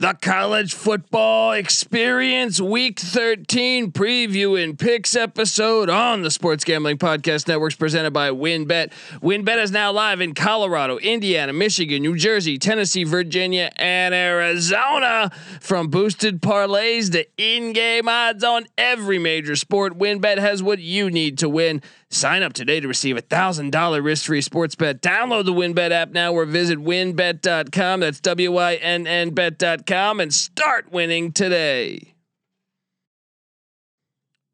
The college football experience week 13 preview and picks episode on the Sports Gambling Podcast Networks presented by WynnBet. WynnBet is now live in Colorado, Indiana, Michigan, New Jersey, Tennessee, Virginia, and Arizona. From boosted parlays to in-game odds on every major sport, WynnBet has what you need to win. Sign up today to receive a thousand dollar risk free sports bet. Download the WynnBet app now or visit wynnbet.com. That's W Y N N bet.com and start winning today.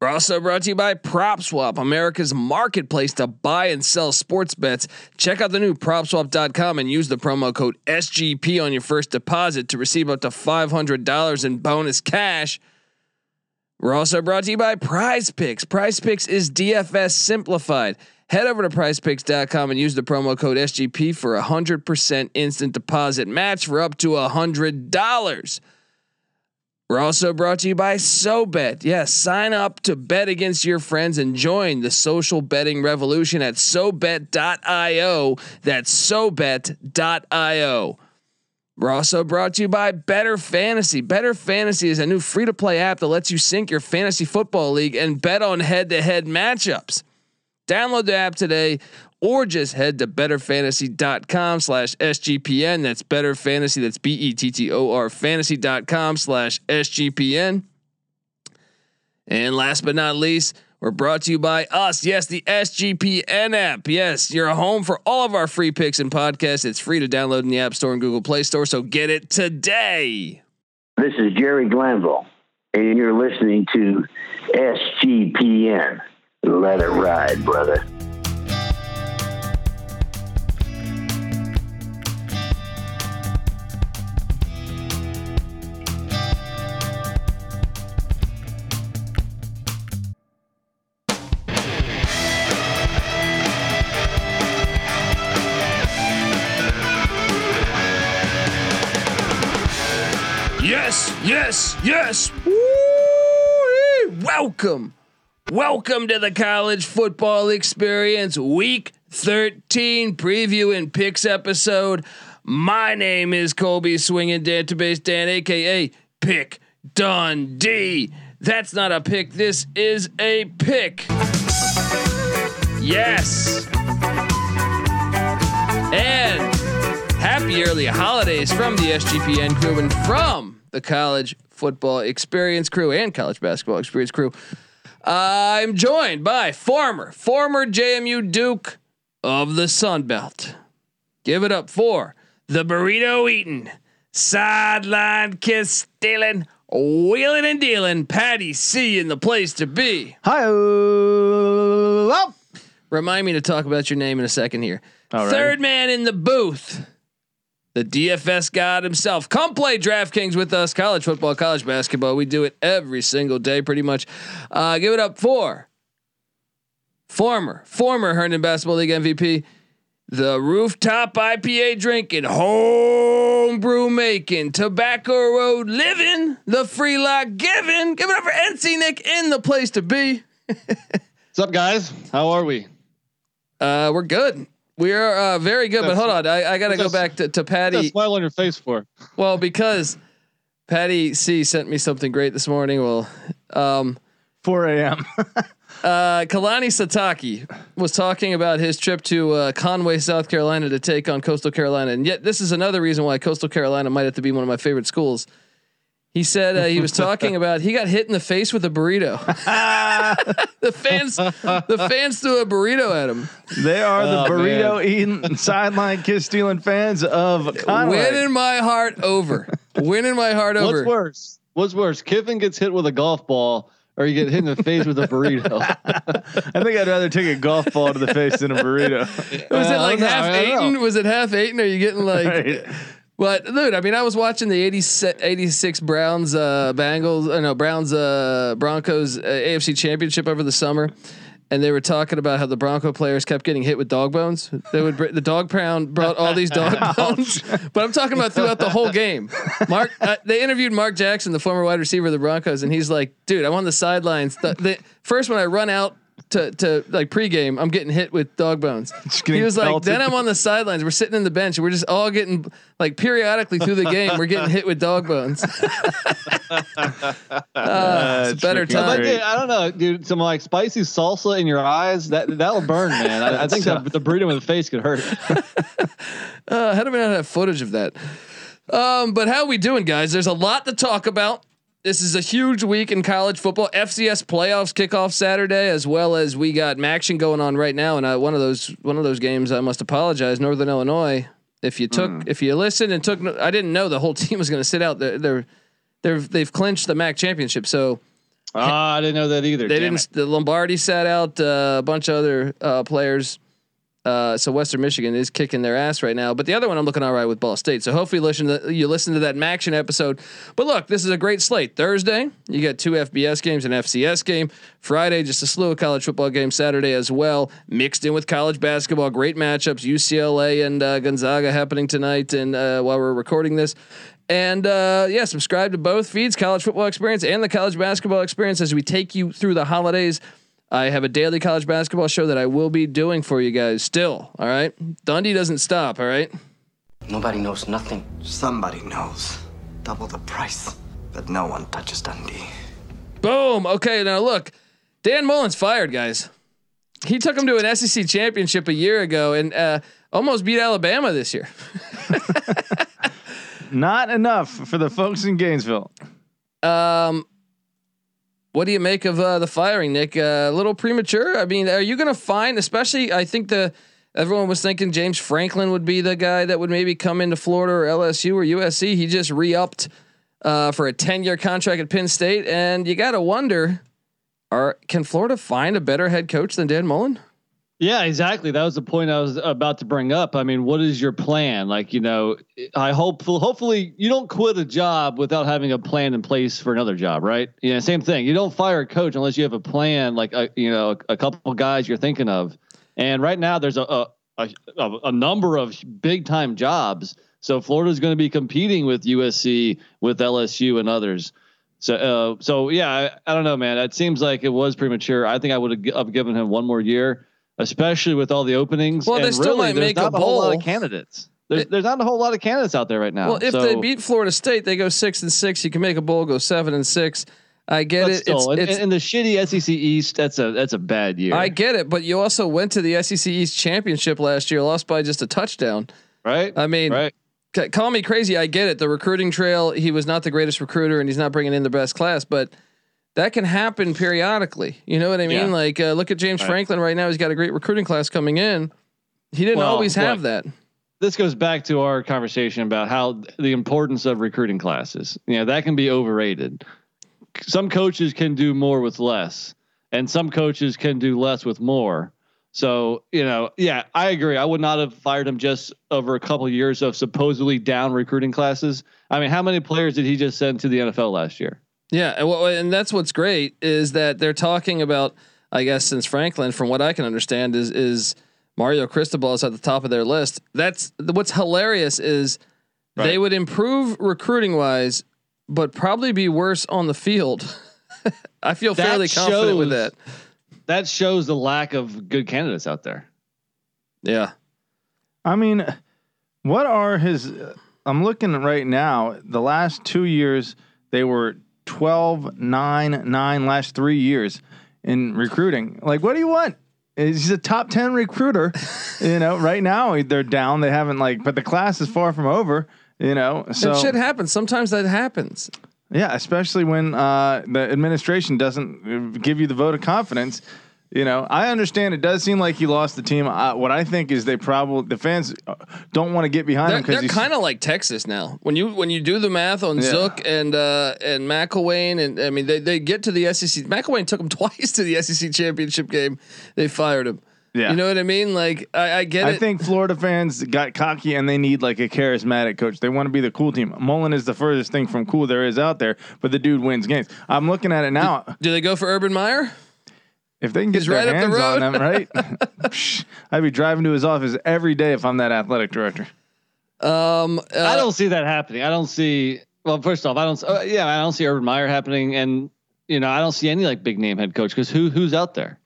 We're also brought to you by PropSwap, America's marketplace to buy and sell sports bets. Check out the new PropSwap.com and use the promo code SGP on your first deposit to receive up to $500 in bonus cash. We're also brought to you by Prize Picks. Prize Picks is DFS simplified. Head over to prizepicks.com and use the promo code SGP for a 100% instant deposit match for up to a $100. We're also brought to you by SoBet. Yes, sign up to bet against your friends and join the social betting revolution at SoBet.io. That's SoBet.io. We're also brought to you by Bettor Fantasy. Bettor Fantasy is a new free to play app that lets you sync your fantasy football league and bet on head to head matchups. Download the app today or just head to bettorfantasy.com slash SGPN. That's better fantasy. That's B E T T O R fantasy.com slash SGPN. And last but not least, we're brought to you by us. Yes, the SGPN app. Yes, you're a home for all of our free picks and podcasts. It's free to download in the App Store and Google Play Store. So get it today. This is Jerry Glanville, and you're listening to SGPN. Let it ride, brother. Yes. Woo-wee. Welcome. Welcome to the college football experience week 13 preview and picks episode. My name is Colby Swinging Database Dan, aka Pick Dundee. That's not a pick, this is a pick. Yes. And happy early holidays from the SGPN crew and from the college football experience crew and college basketball experience crew. I'm joined by former, former JMU Duke of the Sun Belt. Give it up for the burrito eating, sideline kiss stealing, wheeling and dealing, Patty C in the place to be. Hi. Remind me to talk about your name in a second here. All right. Third man in the booth, the DFS god himself. Come play DraftKings with us, college football, college basketball. We do it every single day, pretty much. Uh, give it up for former, former Herndon Basketball League MVP, the rooftop IPA drinking, homebrew making, tobacco road living, the free lock giving. Give it up for NC Nick in the place to be. What's up, guys? How are we? Uh, we're good. We are uh, very good, but hold on. I, I got to go back to, to Patty. smile on your face for? Well, because Patty C sent me something great this morning. Well, um, 4 a.m. uh, Kalani Sitake was talking about his trip to uh, Conway, South Carolina to take on Coastal Carolina. And yet, this is another reason why Coastal Carolina might have to be one of my favorite schools. He said uh, he was talking about he got hit in the face with a burrito. the fans, the fans threw a burrito at him, they are the Oh, burrito eating sideline kiss stealing fans of Conway. winning my heart over, winning my heart over. What's worse? What's worse? Kiffin gets hit with a golf ball, or you get hit in the face with a burrito. I think I'd rather take a golf ball to the face than a burrito. Was it Uh, like I half I don't know. eight? Was it half eight? Are you getting like? Right. But dude, I mean, I was watching the 86, 86 Browns, uh, Bengals, uh, no Browns, uh, Broncos uh, AFC Championship over the summer, and they were talking about how the Bronco players kept getting hit with dog bones. They would br- the dog pound brought all these dog bones, but I'm talking about throughout the whole game. Mark, uh, they interviewed Mark Jackson, the former wide receiver of the Broncos, and he's like, "Dude, I'm on the sidelines. The, the first when I run out." To to like pregame. I'm getting hit with dog bones. He was like, pelted. then I'm on the sidelines. We're sitting in the bench. We're just all getting like periodically through the game. We're getting hit with dog bones. Uh, it's a better freaking But, time. great. dude, I don't know, dude. Some like spicy salsa in your eyes that that'll burn, man. I, I think the, the burrito in the face could hurt. Uh, how do we not have footage of that? Um, but how we doing, guys? There's a lot to talk about. This is a huge week in college football. FCS playoffs kick off Saturday, as well as we got action going on right now. And uh, one of those one of those games, I must apologize, Northern Illinois. If you took, if you listened and took, I didn't know the whole team was going to sit out. They're, they're they're they've clinched the MAC championship, so Ah, I didn't know that either. they didn't. it. The Lombardi sat out uh, a bunch of other uh, players. Uh, so Western Michigan is kicking their ass right now. But the other one, I'm looking all right with Ball State. So hopefully, listen to you listen to that MACtion episode. But look, this is a great slate. Thursday, you got two FBS games, an FCS game. Friday, just a slew of college football games. Saturday as well, mixed in with college basketball. Great matchups. UCLA and uh, Gonzaga happening tonight, and uh, while we're recording this. And uh, yeah, subscribe to both feeds, college football experience and the college basketball experience, as we take you through the holidays. I have a daily college basketball show that I will be doing for you guys still. All right. Dundee doesn't stop. All right. Nobody knows nothing. Somebody knows. Double the price. But no one touches Dundee. Boom. Okay. Now look, Dan Mullen's fired, guys. He took him to an SEC championship a year ago and uh, almost beat Alabama this year. Not enough for the folks in Gainesville. Um, what do you make of uh, the firing, Nick? Uh, a little premature. I mean, are you going to find, especially? I think the everyone was thinking James Franklin would be the guy that would maybe come into Florida or LSU or USC. He just re-upped uh, for a ten-year contract at Penn State, and you got to wonder: Are can Florida find a better head coach than Dan Mullen? Yeah, exactly. That was the point I was about to bring up. I mean, what is your plan? Like, you know, I hope hopefully you don't quit a job without having a plan in place for another job, right? Yeah, same thing. You don't fire a coach unless you have a plan, like a, you know, a, couple guys you're thinking of. And right now, there's a a, a, a number of big time jobs. So Florida's going to be competing with USC, with LSU, and others. So, uh, so yeah, I, I don't know, man. It seems like it was premature. I think I would have given him one more year, especially with all the openings. Well, they And still really, might make a not whole lot of candidates. There's, It- there's not a whole lot of candidates out there right now. Well, if So- they beat Florida State, they go six and six. You can make a bowl go seven and six. I get but it. still, in, it's, it's in the shitty SEC East, that's a that's a bad year, I get it, but you also went to the SEC East championship last year, lost by just a touchdown. right? I mean, right. c- call me crazy. I get it. The recruiting trail, he was not the greatest recruiter and he's not bringing in the best class, but that can happen periodically. You know what I mean? Yeah. Like, uh, look at James Right. Franklin right now. He's got a great recruiting class coming in. He didn't Well, always have look, that. this goes back to our conversation about how the importance of recruiting classes. You know, that can be overrated. Some coaches can do more with less, and some coaches can do less with more. So, you know, yeah, I agree. I would not have fired him just over a couple years of supposedly down recruiting classes. I mean, how many players did he just send to the NFL last year? Yeah, and, what, and that's what's great is that they're talking about. I guess since Franklin, from what I can understand, is is Mario Cristobal is at the top of their list. That's what's hilarious is they would improve recruiting wise, but probably be worse on the field. I feel That fairly confident with that. That shows the lack of good candidates out there. Yeah, I mean, what are his? I'm looking right now. The last two years, they were 12, 9, 9 last three years in recruiting. Like, what do you want? He's a top 10 recruiter. you know, right now they're down. They haven't, like, but the class is far from over, you know. So, that shit happens. Sometimes that happens. yeah, especially when uh, the administration doesn't give you the vote of confidence. You know, I understand it does seem like he lost the team. Uh, what I think is they probably the fans uh, don't want to get behind They're, him because they're kind of like Texas now. When you when you do the math on Yeah. Zook and uh, and McElwain, and I mean they, they get to the SEC. McElwain took them twice to the SEC championship game. They fired him. Yeah. You know what I mean? Like I, I get I it. think Florida fans got cocky and they need like a charismatic coach. They want to be the cool team. Mullen is the furthest thing from cool there is out there, but the dude wins games. I'm looking at it now. do they go for Urban Meyer? If they can get He's their right up the hands on road. them, right? Psh, I'd be driving to his office every day if I'm that athletic director. Um, uh, I don't see that happening. I don't see. Well, first off, I don't. Uh, yeah, I don't see Urban Meyer happening, and you know, I don't see any like big name head coach because who who's out there?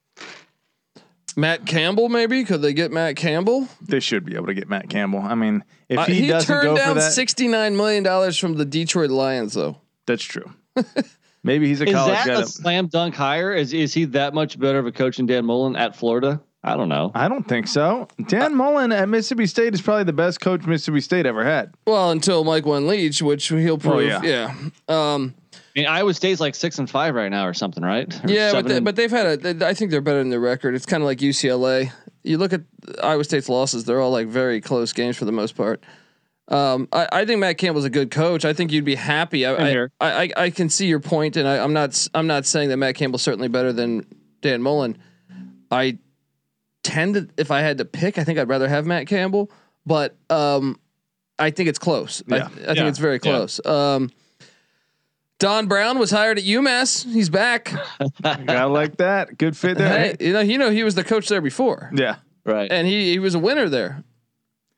Matt Campbell, maybe could they get Matt Campbell? They should be able to get Matt Campbell. I mean, if Uh, he, he doesn't turned go for down that, sixty nine million dollars from the Detroit Lions, though. that's true. Maybe he's a Is college that guy. a that- slam dunk hire? Is is he that much better of a coach than Dan Mullen at Florida? I don't know. I don't think so. Dan Mullen at Mississippi State is probably the best coach Mississippi State ever had. Well, until Mike One Leach, which he'll prove. yeah. yeah. Um, I mean, Iowa State's like six and five right now, or something, right? Or yeah, but they, and- but they've had a. they- I think they're better than their record. It's kind of like UCLA. You look at Iowa State's losses; they're all like very close games for the most part. Um, I, I think Matt Campbell's a good coach. I think you'd be happy. I, I. I, I, I can see your point, and I, I'm not. s- I'm not saying that Matt Campbell's certainly better than Dan Mullen. I tend to, if I had to pick, I think I'd rather have Matt Campbell, but um, I think it's close. I, Yeah. I think Yeah. it's very Yeah. close. Um, Don Brown was hired at UMass. He's back. I like that, good fit there. Hey, you know, you know, he was the coach there before, Yeah. right. and he he was a winner there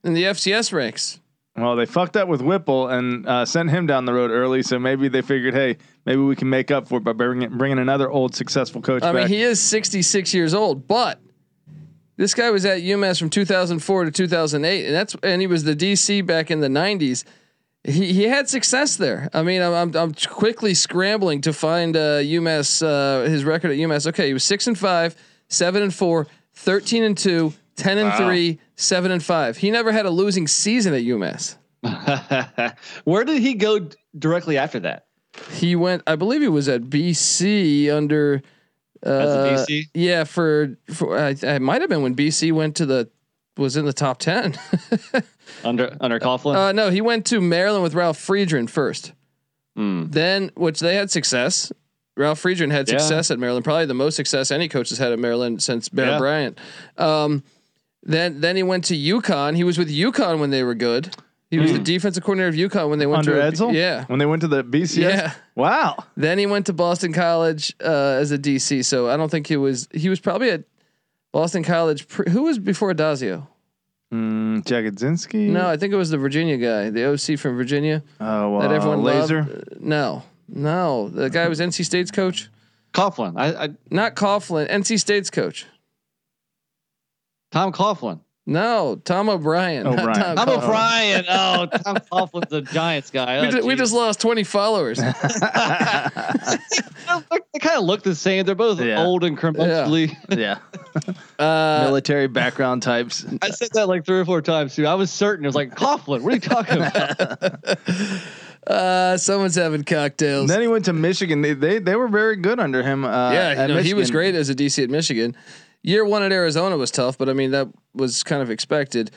in the FCS ranks. Well, they fucked up with Whipple and uh, sent him down the road early, so maybe they figured, hey, maybe we can make up for it by bringing bringing another old successful coach I back. mean, he is 66 years old, but this guy was at UMass from 2004 to 2008, and that's and he was the DC back in the 90s. He he had success there. I mean, I'm I'm, I'm quickly scrambling to find uh, UMass uh, his record at UMass. Okay, he was six and five, seven and four, 13 and two, 10 and three, seven and five. He never had a losing season at UMass. Where did he go d- directly after that? He went, I believe he was at BC under. Uh, DC? Yeah, for for I, might have been when BC went to the was in the top ten. Under under Coughlin? uh, no, he went to Maryland with Ralph Friedgen first. Hmm. Then, which they had success. Ralph Friedgen had Yeah. success at Maryland, probably the most success any coach has had at Maryland since Bear Yeah. Bryant. Um, then then he went to UConn. He was with UConn when they were good. He was the defensive coordinator of UConn when they went Hmm. Under to Edsall? Yeah. When they went to the BCS? Yeah. Wow. Then he went to Boston College uh, as a DC. So I don't think he was. He was probably at Boston College. Pre, who was before Addazio? Mm, Jagodzinski? No, I think it was the Virginia guy, the OC from Virginia Oh, uh, that everyone Laser? loved. Uh, No, no, the guy was NC State's coach, Coughlin. I, I not Coughlin. NC State's coach. Tom Coughlin. No, Tom O'Brien. O'Brien. Tom Tom O'Brien. Oh, Tom Coughlin's the Giants guy. We, Oh, ju- we just lost twenty followers. they kind of look the same. They're both Yeah. old and crumuncly. yeah. Uh, Military background types. I said that like three or four times too. I was certain it was like Coughlin. What are you talking about? uh, someone's having cocktails. then he went to Michigan. They they, they were very good under him. Uh, yeah, at you know, he was great as a DC at Michigan. Year one at Arizona was tough, but I mean that was kind of expected.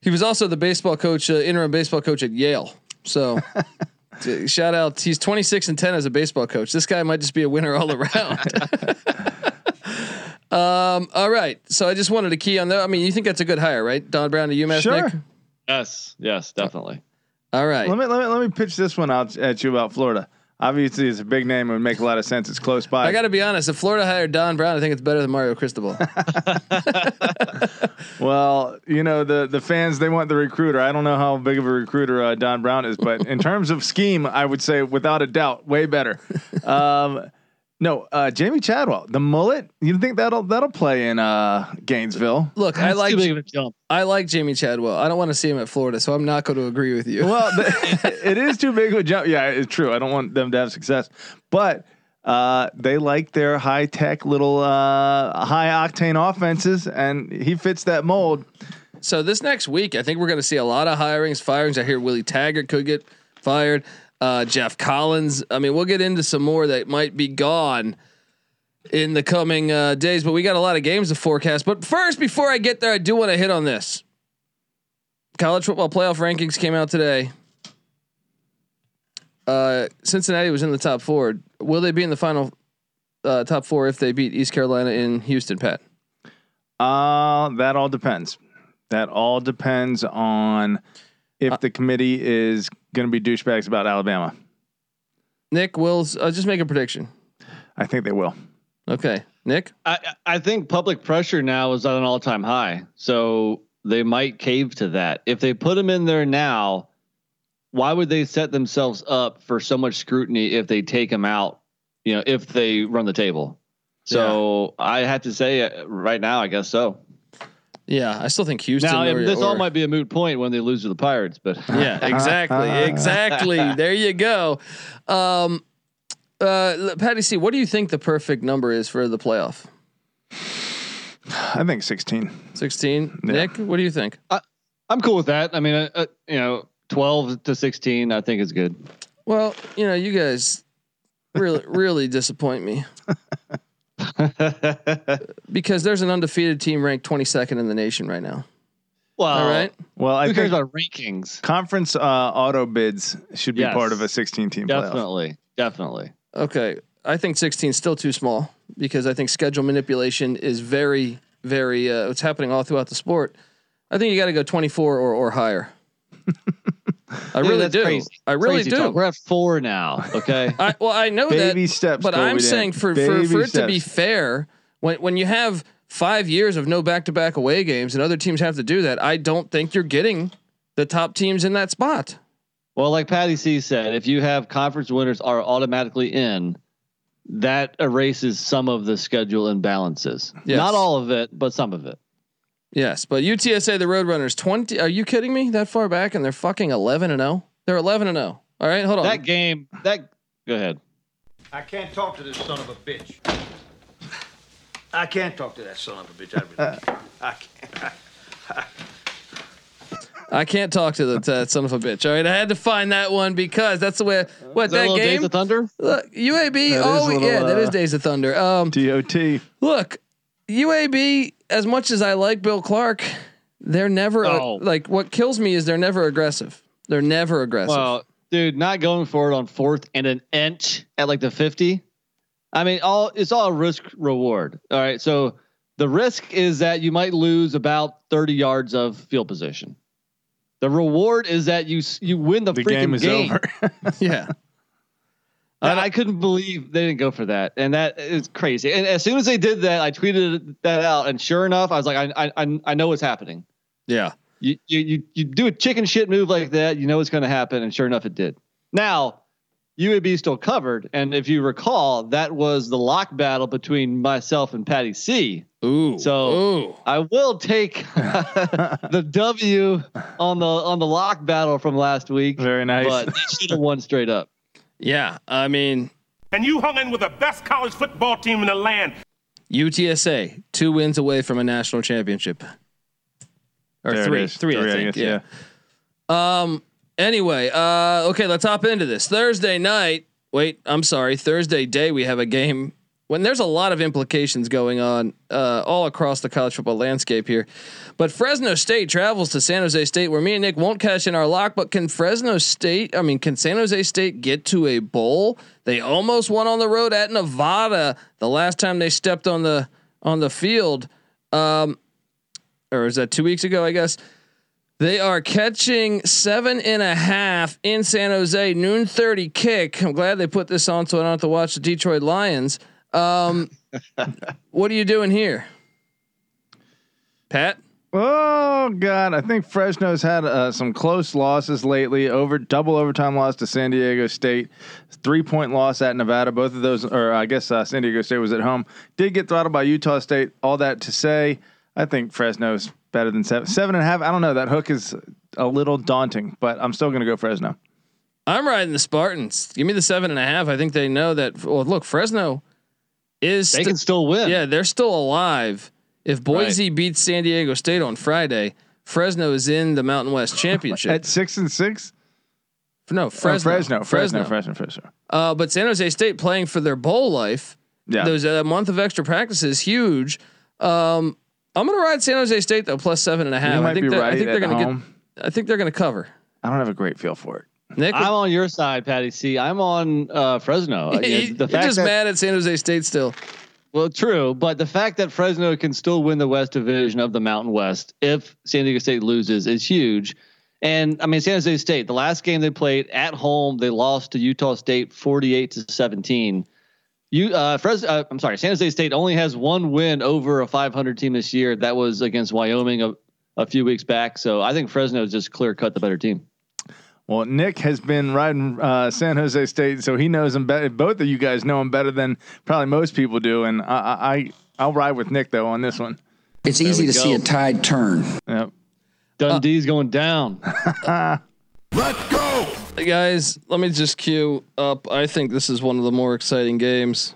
He was also the baseball coach, uh, interim baseball coach at Yale. So, t- shout out. He's 26 and 10 as a baseball coach. This guy might just be a winner all around. um, all right. So I just wanted to key on that. I mean, you think that's a good hire, right? Don Brown to UMass. Sure. Nick? yes, yes, definitely. All right. Let me, let me let me pitch this one out at you about Florida. Obviously, it's a big name. And it would make a lot of sense. It's close by. I got to be honest. If Florida hired Don Brown, I think it's better than Mario Cristobal. Well, you know the the fans they want the recruiter. I don't know how big of a recruiter uh, Don Brown is, but in terms of scheme, I would say without a doubt, way better. Um, no, uh, Jamey Chadwell, the mullet. You think that'll that'll play in uh, Gainesville? Look, I That's like too big of a jump. I like Jamey Chadwell. I don't want to see him at Florida, so I'm not going to agree with you. Well, the, it is too big of a jump. Yeah, it's true. I don't want them to have success, but uh, they like their high tech little uh, high octane offenses, and he fits that mold. So this next week, I think we're going to see a lot of hirings, firings. I hear Willie Taggart could get fired. Uh, Geoff Collins. I mean, we'll get into some more that might be gone in the coming uh, days, but we got a lot of games to forecast. But first, before I get there, I do want to hit on this. College football playoff rankings came out today. Uh, Cincinnati was in the top four. Will they be in the final uh, top four if they beat East Carolina in Houston, Pat? Uh, that all depends. That all depends on if the committee is going to be douchebags about Alabama. Nick, Will's. Uh, just make a prediction. I think they will. Okay, Nick. I I think public pressure now is at an all time high, so they might cave to that. If they put them in there now, why would they set themselves up for so much scrutiny if they take them out? You know, if they run the table. So I have to say, uh, right now, I guess so. Yeah, I still think Houston. Now, or, this all might be a moot point when they lose to the Pirates, but Yeah, exactly, exactly. There you go. Um, uh, Patty C, what do you think the perfect number is for the playoff? I think 16. Sixteen. Yeah. Nick, what do you think? I'm cool with that. I mean, uh, uh, you know, 12 to 16, I think is good. Well, you know, you guys really, really disappoint me because there's an undefeated team ranked 22nd in the nation right now. well, All right. Well, I who cares think about rankings? conference uh, auto bids should be Yes. part of a 16 team playoff. Definitely, definitely. Okay. I think 16 is still too small because I think schedule manipulation is very, very, uh, it's happening all throughout the sport. I think you got to go 24 or, or higher. I Dude, really do. crazy. I really Crazy do. talk. We're at four now. Okay. I, well, I know Baby that, steps. but I'm Dan. saying for, for, for it to be fair, when, when you have five years of no back to back away games and other teams have to do that, I don't think you're getting the top teams in that spot. well, like Patty C said, if you have conference winners are automatically in, that erases some of the schedule imbalances. Yes. Not all of it, but some of it. Yes, but UTSA the Roadrunners 20 Are you kidding me? That far back and they're fucking 11 and 0. They're 11 and 0. All right, hold on. That game, that go ahead. I can't talk to this son of a bitch. I can't talk to that son of a bitch. I really can't. I can't. I can't talk to the to that son of a bitch. All right, I had to find that one because that's the way. What Is that that little Days of Thunder? Look, UAB. That is oh little, yeah, that is uh, Days of Thunder. Um, DOT. look, UAB. As much as I like Bill Clark, they're never uh, Oh. like. What kills me is they're never aggressive. They're never aggressive. Well, dude, not going for it on fourth and an inch at like the 50. I mean, all it's all risk reward. All right. So the risk is that you might lose about 30 yards of field position. The reward is that you you win the, The freaking game is over. yeah. And I couldn't believe they didn't go for that, and that is crazy. And as soon as they did that, I tweeted that out, and sure enough, I was like, I I I know what's happening. Yeah. You you you, you do a chicken shit move like that, you know what's going to happen, and sure enough, it did. Now, UAB still covered, and if you recall, that was the lock battle between myself and Patty C. Ooh. So- Ooh. I will take the W on the on the lock battle from last week, Very nice. but they should have won straight up. Yeah. I mean, And you hung in with the best college football team in the land. UTSA two wins away from a national championship. Or There it three, is. three, I Three, I think. guess, yeah. yeah. Um. Anyway, uh, okay, let's hop into this Thursday night. Wait, I'm sorry, Thursday day we have a game. When there's a lot of implications going on uh, all across the college football landscape here, but Fresno State travels to San Jose State, where me and Nick won't cash in our lock. But can Fresno State? I mean, can San Jose State get to a bowl? They almost won on the road at Nevada the last time they stepped on the on the field. Um, or is that two weeks ago? I guess. They are catching seven and a half in San Jose, noon 30 kick. I'm glad they put this on so I don't have to watch the Detroit Lions. Um, what are you doing here? Pat? Oh God, I think Fresno's had uh, some close losses lately. Over double overtime loss to San Diego State, three point loss at Nevada. Both of those, or I guess uh, San Diego State was at home. Did get throttled by Utah State. All that to say, I think Fresno's better than seven, seven and a half. I don't know. That hook is a little daunting, but I'm still going to go Fresno. I'm riding the Spartans. Give me the seven and a half. I think they know that. Well, look, Fresno is. They sti- can still win. yeah, they're still alive. If Boise beats San Diego State on Friday, Fresno is in the Mountain West Championship. At six and six, no, Oh, Fresno, Fresno, Fresno, Fresno, Fresno. Uh, but San Jose State playing for their bowl life. Yeah, There's a month of extra practice is huge. Um, I'm gonna ride San Jose State though plus seven and a half. you I think be they're, right. I think they're gonna home. get. I think they're gonna cover. I don't have a great feel for it. Nick, I'm on your side, Patty C. I'm on uh, Fresno. Uh, yeah, you, the fact just that, mad at San Jose State still. Well, true, but the fact that Fresno can still win the West Division of the Mountain West if San Diego State loses is huge. And I mean, San Jose State, the last game they played at home, they lost to Utah State 48 to 17. You, uh, Fresno, uh, I'm sorry, San Jose State only has one win over a 500 team this year. That was against Wyoming a, a few weeks back. So I think Fresno is just clear cut the better team. Well, Nick has been riding uh, San Jose State, so he knows them better. Both of you guys know him better than probably most people do, and I, I I'll ride with Nick though on this one. It's easy we to see a tide turn. Yep. Dundee's going down. Let's go. Hey, guys, let me just cue up. I think this is one of the more exciting games.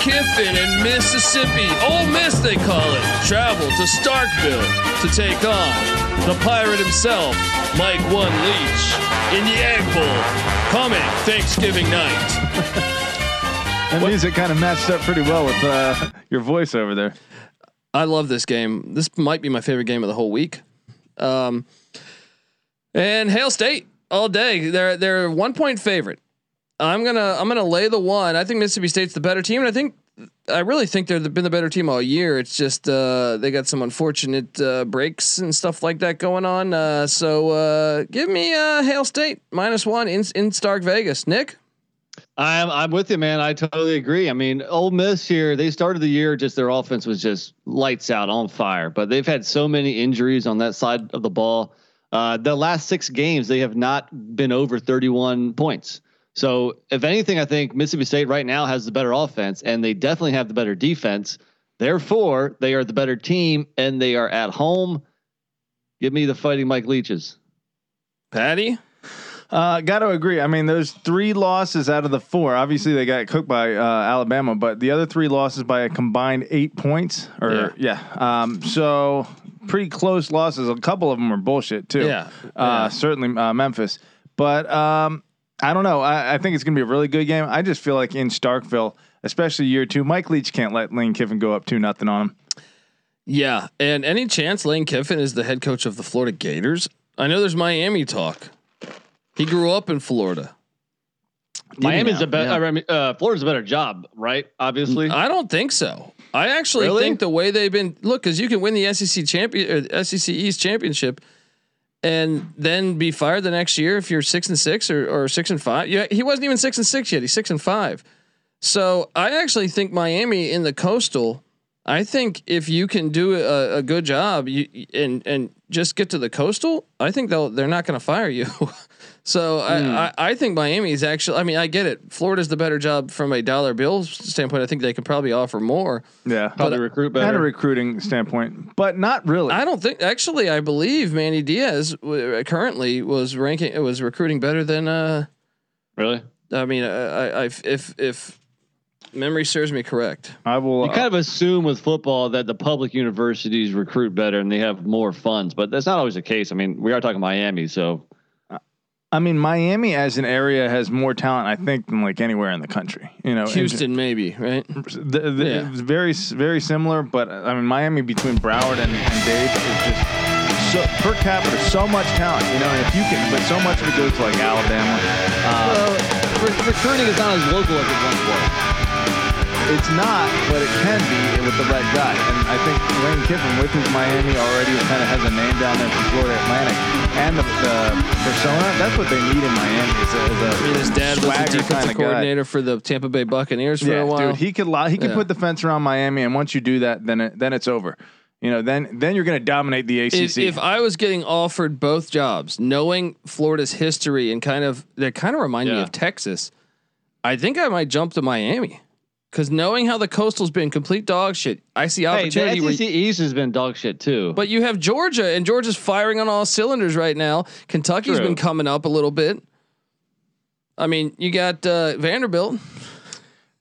Kiffin in Mississippi, Ole Miss they call it, travel to Starkville to take on the pirate himself, Mike One Leach, in the Egg Bowl, coming Thanksgiving night. That music kind of matched up pretty well with uh, your voice over there. I love this game. This might be my favorite game of the whole week. Um, and Hail State all day. They're they're one point favorite. I'm gonna I'm gonna lay the one. I think Mississippi State's the better team, and I think I really think they've been the better team all year. It's just uh, they got some unfortunate uh, breaks and stuff like that going on. Uh, so uh, give me uh, Hail State minus one in in Stark Vegas. Nick. I'm I'm with you, man. I totally agree. I mean, Ole Miss here, they started the year just their offense was just lights out on fire, but they've had so many injuries on that side of the ball. Uh, the last six games, they have not been over 31 points. So, if anything, I think Mississippi State right now has the better offense, and they definitely have the better defense. Therefore, they are the better team, and they are at home. Give me the Fighting Mike Leeches. Patty. Uh, got to agree. I mean, those three losses out of the four. Obviously, they got cooked by uh, Alabama, but the other three losses by a combined eight points. Or yeah, Um, so pretty close losses. A couple of them were bullshit too. Yeah. Uh, Yeah. certainly uh, Memphis, but um, I don't know. I, I think it's gonna be a really good game. I just feel like in Starkville, especially year two, Mike Leach can't let Lane Kiffin go up two nothing on him. Yeah, and any chance Lane Kiffin is the head coach of the Florida Gators? I know there's Miami talk. He grew up in Florida. Miami's now? a better. Yeah. I mean, uh, Florida's a better job, right? Obviously. I don't think so. I actually Really? think the way they've been look because you can win the SEC champion, uh, SEC East championship, and then be fired the next year if you're six and six or, or six and five. Yeah, he wasn't even six and six yet. He's six and five. So I actually think Miami in the coastal. I think if you can do a, a good job you, and and just get to the coastal, I think they'll they're not going to fire you. so I, hmm. I I think Miami is actually. I mean, I get it. Florida's the better job from a dollar bill standpoint. I think they could probably offer more. Yeah, Probably uh, recruit and a better. recruiting standpoint, but not really. I don't think actually. I believe Manny Diaz w- currently was ranking. It was recruiting better than. uh really? I mean, I, I I- if if memory serves me correct. I will. You uh, kind of assume with football that the public universities recruit better and they have more funds, but that's not always the case. I mean, we are talking Miami, so I mean, Miami as an area has more talent, I think, than like anywhere in the country. You know, Houston, maybe right. the, the, Yeah. it's very very similar, but I mean, Miami between Broward and, and Dade is just so per capita so much talent. You know, and if you can, but so much of it goes to like Alabama. Uh, well, recruiting is not as local as it once was. It's not, but it can be with the right guy. And I think Lane Kiffin, with his Miami already, kind of has a name down there from Florida Atlantic, and the, the persona. That's what they need in Miami. Is a, is a I mean, his dad was the defensive kinda guy. coordinator for the Tampa Bay Buccaneers for yeah, a while. dude, he could he could Yeah. put the fence around Miami, and once you do that, then it, then it's over. You know, then then you're going to dominate the ACC. if, if I was getting offered both jobs, knowing Florida's history and kind of they kind of remind me of Texas, I think I might jump to Miami because knowing how the coastal's been complete dog shit, I see Hey, opportunity. the where SEC East has been dog shit too. But you have Georgia, and Georgia's firing on all cylinders right now. Kentucky's True. been coming up a little bit. I mean, you got uh, Vanderbilt.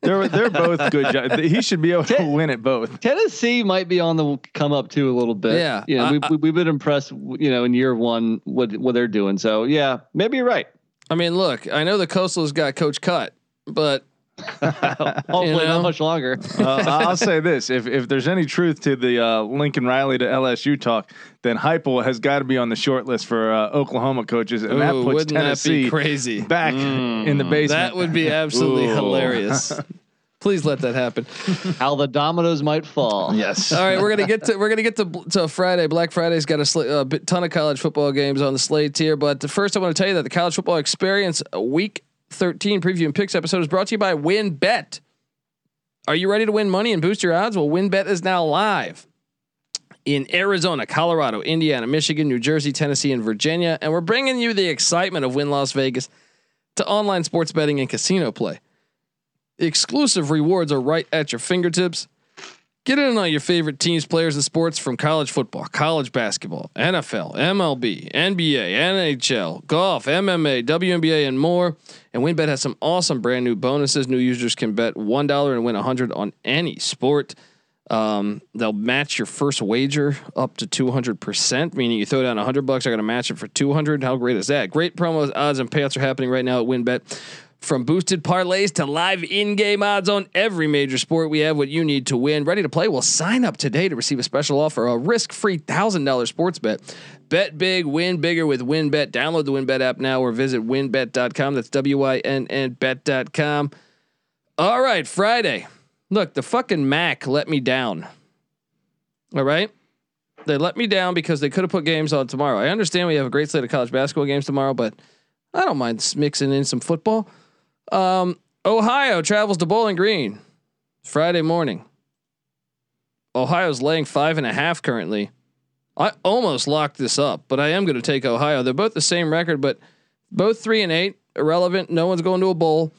they're they're both good. jobs. He should be able to win at both. Tennessee might be on the come up too a little bit. Yeah, you know, I- we, I- we, we've been impressed, you know, in year one what what they're doing. So yeah, maybe you're right. I mean, look, I know the Coastal's got Coach Cut, but Hopefully know? not much longer. Uh, I'll say this: if if there's any truth to the uh, Lincoln Riley to LSU talk, then Heupel has got to be on the short list for uh, Oklahoma coaches, and that puts wouldn't that Tennessee crazy? back in the basement. That would be absolutely hilarious. Please let that happen. How the dominoes might fall. yes. All right, we're gonna get to we're gonna get to to Friday. Black Friday's got a, sl- a bit, ton of college football games on the slate here, but first I want to tell you that the College Football Experience Week 13 preview and picks episode is brought to you by WynnBet. Are you ready to win money and boost your odds? Well, WynnBet is now live. in Arizona, Colorado, Indiana, Michigan, New Jersey, Tennessee, and Virginia. And we're bringing you the excitement of Wynn Las Vegas to online sports betting and casino play. Exclusive rewards are right at your fingertips. Get in on your favorite teams, players, and sports from college football, college basketball, NFL, MLB, NBA, NHL, golf, MMA, WNBA, and more. And WynnBet has some awesome brand new bonuses. New users can bet one dollar and win a hundred on any sport. Um, they'll match your first wager up to two hundred percent, meaning you throw down hundred bucks, they're going to match it for two hundred. How great is that? Great promos, odds, and payouts are happening right now at WynnBET. From boosted parlays to live in-game odds on every major sport, we have what you need to win. Ready to play? Well, sign up today to receive a special offer, a risk-free thousand dollar sports bet. Bet big, win bigger with WynnBET. Download the WynnBET app now or visit wynnbet.com. That's W-I-N-N bet.com. All right, Friday. Look, the fucking Mac let me down. All right. They let me down because they could have put games on tomorrow. I understand we have a great slate of college basketball games tomorrow, but I don't mind mixing in some football. Um, Ohio travels to Bowling Green Friday morning. Ohio's laying five and a half currently. I almost locked this up, but I am going to take Ohio. They're both the same record, but both three and eight. Irrelevant. No one's going to a bowl.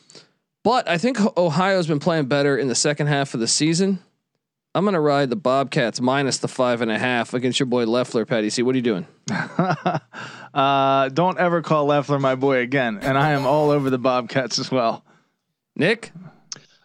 But I think Ohio's been playing better in the second half of the season. I'm going to ride the Bobcats minus the five and a half against your boy Loeffler. Patty C, what are you doing? uh, don't ever call Loeffler my boy again. And I am all over the Bobcats as well. Nick,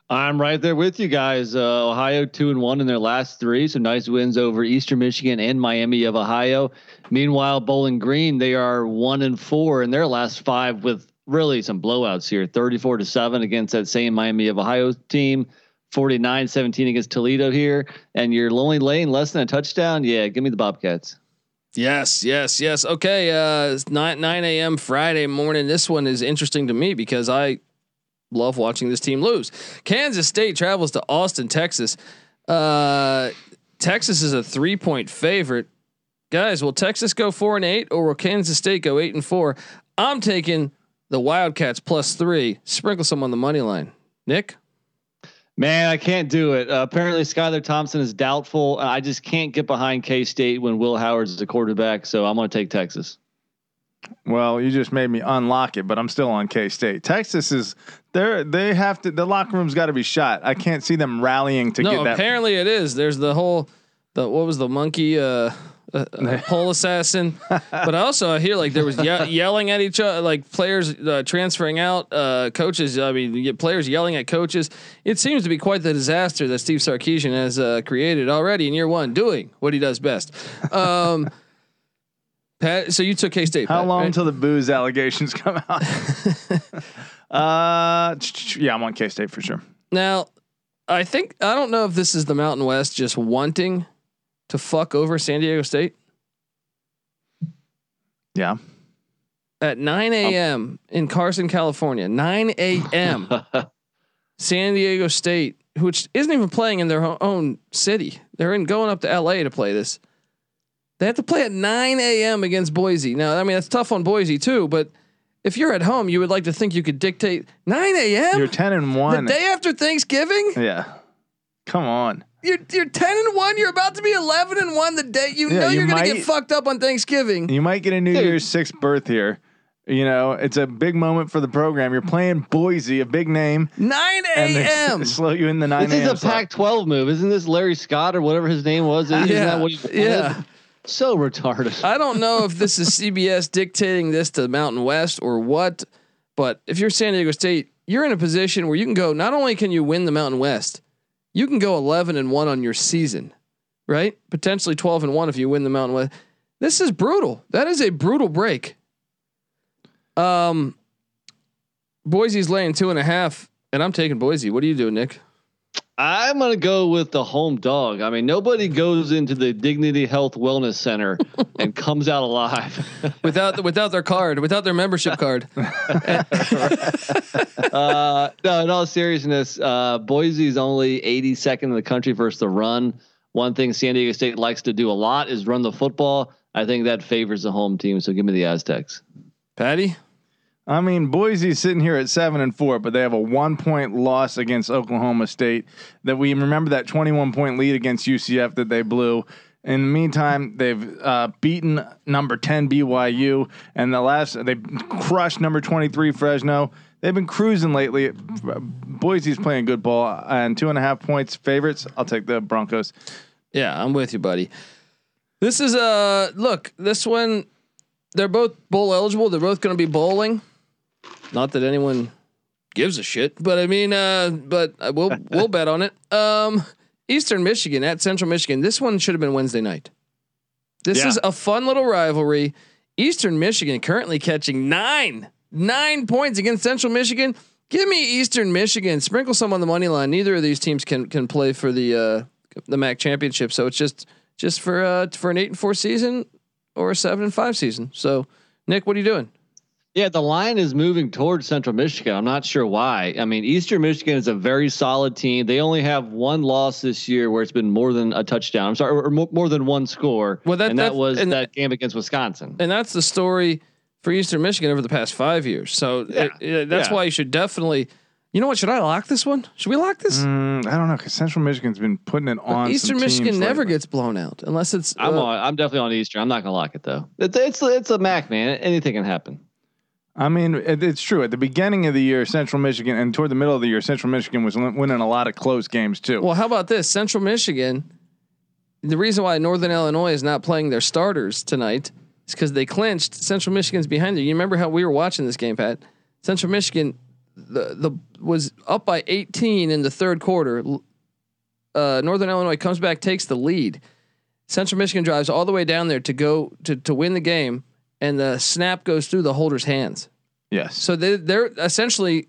I'm right there with you guys. Uh, Ohio two and one in their last three, so nice wins over Eastern Michigan and Miami of Ohio. Meanwhile, Bowling Green they are one and four in their last five with really some blowouts here 34 to 7 against that same Miami of Ohio team. 49 17 against Toledo here, and you're only laying less than a touchdown. Yeah, give me the Bobcats. Yes, yes, yes. Okay, uh, nine nine a.m. Friday morning. This one is interesting to me because I love watching this team lose. Kansas State travels to Austin, Texas. Uh, Texas is a three point favorite. Guys, will Texas go four and eight, or will Kansas State go eight and four? I'm taking the Wildcats plus three. Sprinkle some on the money line. Nick. Man, I can't do it. Uh, apparently, Skylar Thompson is doubtful. I just can't get behind K State when Will Howard's the quarterback. So I'm going to take Texas. Well, you just made me unlock it, but I'm still on K State. Texas is they they have to the locker room's got to be shot. I can't see them rallying to no, get that. apparently it is. There's the whole the what was the monkey uh, uh, uh pole assassin, but also I hear like there was ye- yelling at each other, like players uh, transferring out, uh, coaches. I mean, you get players yelling at coaches. It seems to be quite the disaster that Steve Sarkisian has uh, created already in year one, doing what he does best. Um, Pat, so you took K State. How Pat, long right? until the booze allegations come out? uh, yeah, I'm on K State for sure. Now, I think I don't know if this is the Mountain West just wanting to fuck over San Diego State Yeah. at 9 um, a.m. in Carson, California. 9 a.m. San Diego State, which isn't even playing in their own city. They're in going up to LA to play this. They have to play at 9 a.m. against Boise. Now, I mean, that's tough on Boise too, but if you're at home, you would like to think you could dictate 9 a.m. You're 10 and 1. the day after Thanksgiving. yeah. Come on. You're you're 10 and 1. You're about to be 11 and 1 the day you Yeah, know you you're going to might- get fucked up on Thanksgiving. You might get a New Dude. Year's sixth berth here. You know, it's a big moment for the program. You're playing Boise, a big name, 9 and they a.m. slow you in the 9 This is a slot. Pac-12 move, isn't this? Larry Scott or whatever his name was. Isn't Yeah, that what he yeah. So retarded. I don't know if this is CBS dictating this to the Mountain West or what, but if you're San Diego State, you're in a position where you can go. Not only can you win the Mountain West, you can go 11 and one on your season, right? Potentially 12 and one if you win the Mountain West. This is brutal. That is a brutal break. Um, Boise's laying two and a half, and I'm taking Boise. What are you doing, Nick? I'm gonna go with the home dog. I mean, nobody goes into the Dignity Health Wellness Center and comes out alive. Without without their card, without their membership card. uh, no, in all seriousness, uh, Boise is only 82nd in the country versus the run. One thing San Diego State likes to do a lot is run the football. I think that favors the home team. So give me the Aztecs. Patty, I mean, Boise's sitting here at seven and four, but they have a one point loss against Oklahoma State. That we remember that 21 point lead against UCF that they blew. In the meantime, they've uh, beaten number 10 BYU, and the last they crushed number 23 Fresno. They've been cruising lately. Boise's playing good ball, and two and a half points favorites. I'll take the Broncos. Yeah, I'm with you, buddy. This is uh look, this one they're both bowl eligible. They're both going to be bowling. Not that anyone gives a shit, but I mean uh but we'll we'll bet on it. Um Eastern Michigan at Central Michigan. This one should have been Wednesday night. This Yeah. is a fun little rivalry. Eastern Michigan currently catching 9 9 points against Central Michigan. Give me Eastern Michigan. Sprinkle some on the money line. Neither of these teams can can play for the uh the MAC championship. So it's just just for uh for an eight and four season or a seven and five season. So Nick, what are you doing? Yeah, the line is moving towards Central Michigan. I'm not sure why. I mean, Eastern Michigan is a very solid team. They only have one loss this year where it's been more than a touchdown. I'm sorry, or more, more than one score. Well, that- and that that- was and- that game against Wisconsin. And that's the story for Eastern Michigan over the past five years. So it- it- that's Yeah. why you should definitely. You know what? Should I lock this one? Should we lock this? Mm, I don't know because Central Michigan's been putting it on. some Eastern Michigan teams never lately. gets blown out unless it's. I'm uh, on. I'm definitely on Eastern. I'm not gonna lock it though. It's it's it's a MAC man. Anything can happen. I mean, it, it's true. At the beginning of the year, Central Michigan, and toward the middle of the year, Central Michigan was winning a lot of close games too. Well, how about this? Central Michigan. The reason why Northern Illinois is not playing their starters tonight is because they clinched. Central Michigan's behind them. You remember how we were watching this game, Pat? Central Michigan, the the was up by 18 in the third quarter. Uh, Northern Illinois comes back, takes the lead. Central Michigan drives all the way down there to go to to win the game, and the snap goes through the holder's hands. yes. So they they're essentially,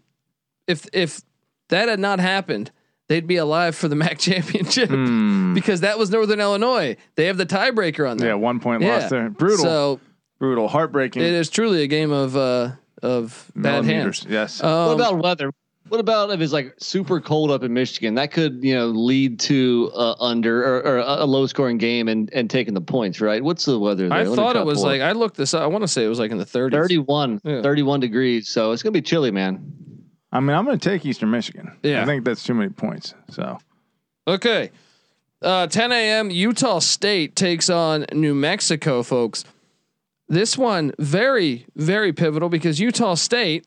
if if that had not happened, they'd be alive for the MAC championship because that was Northern Illinois. They have the tiebreaker on them. yeah, one point Yeah. loss there. Brutal. So brutal. Heartbreaking. it is truly a game of uh of bad hands. Yes. Um, what about weather? What about if it's like super cold up in Michigan? That could you know lead to uh, under or, or a low scoring game and and taking the points. Right? What's the weather? There? I Let thought it was pull like I looked this up. I want to say it was like in the 30s. 31, Yeah. 31 degrees. So it's gonna be chilly, man. I mean, I'm going to take Eastern Michigan. Yeah. I think that's too many points. So Okay. Uh, 10 a.m. Utah State takes on New Mexico, folks. This one very, very pivotal because Utah State,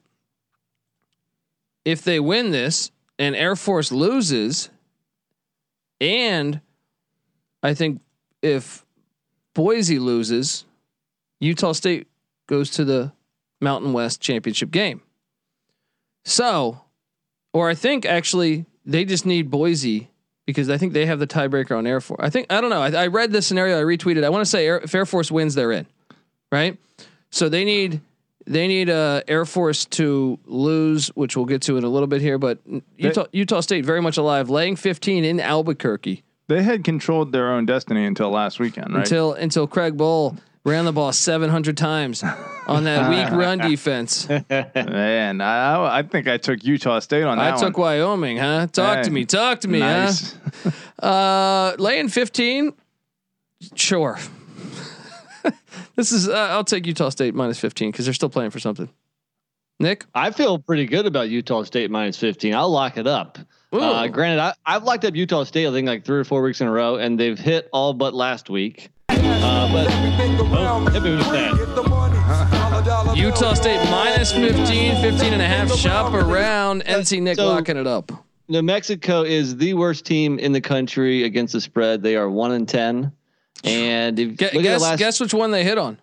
if they win this and Air Force loses, and I think if Boise loses, Utah State goes to the Mountain West championship game. So, or I think actually they just need Boise because I think they have the tiebreaker on Air Force. I think I don't know. I, I read this scenario. I retweeted. I want to say Air, if Air Force wins, they're in, right? So they need they need uh, Air Force to lose, which we'll get to in a little bit here. But Utah Utah State very much alive, laying 15 in Albuquerque they had controlled their own destiny until last weekend, right? until until Craig Bohl ran the ball 700 times on that weak run defense. Man, I, I think I took Utah State on that. I took one. Wyoming, huh? Talk to me, talk to me, nice. huh? Uh, laying 15, sure. this is, uh, I'll take Utah State minus 15 because they're still playing for something. Nick? I feel pretty good about Utah State minus 15. I'll lock it up. Uh, granted, I, I've locked up Utah State, I think like three or four weeks in a row, and they've hit all but last week. Uh, but oh, hit me with that. Utah State minus 15, 15 and a half. Shop around. NC Nick So- locking it up. New Mexico is the worst team in the country against the spread. They are one and ten. And if, Gu- look at the guess, last, guess which one they hit on?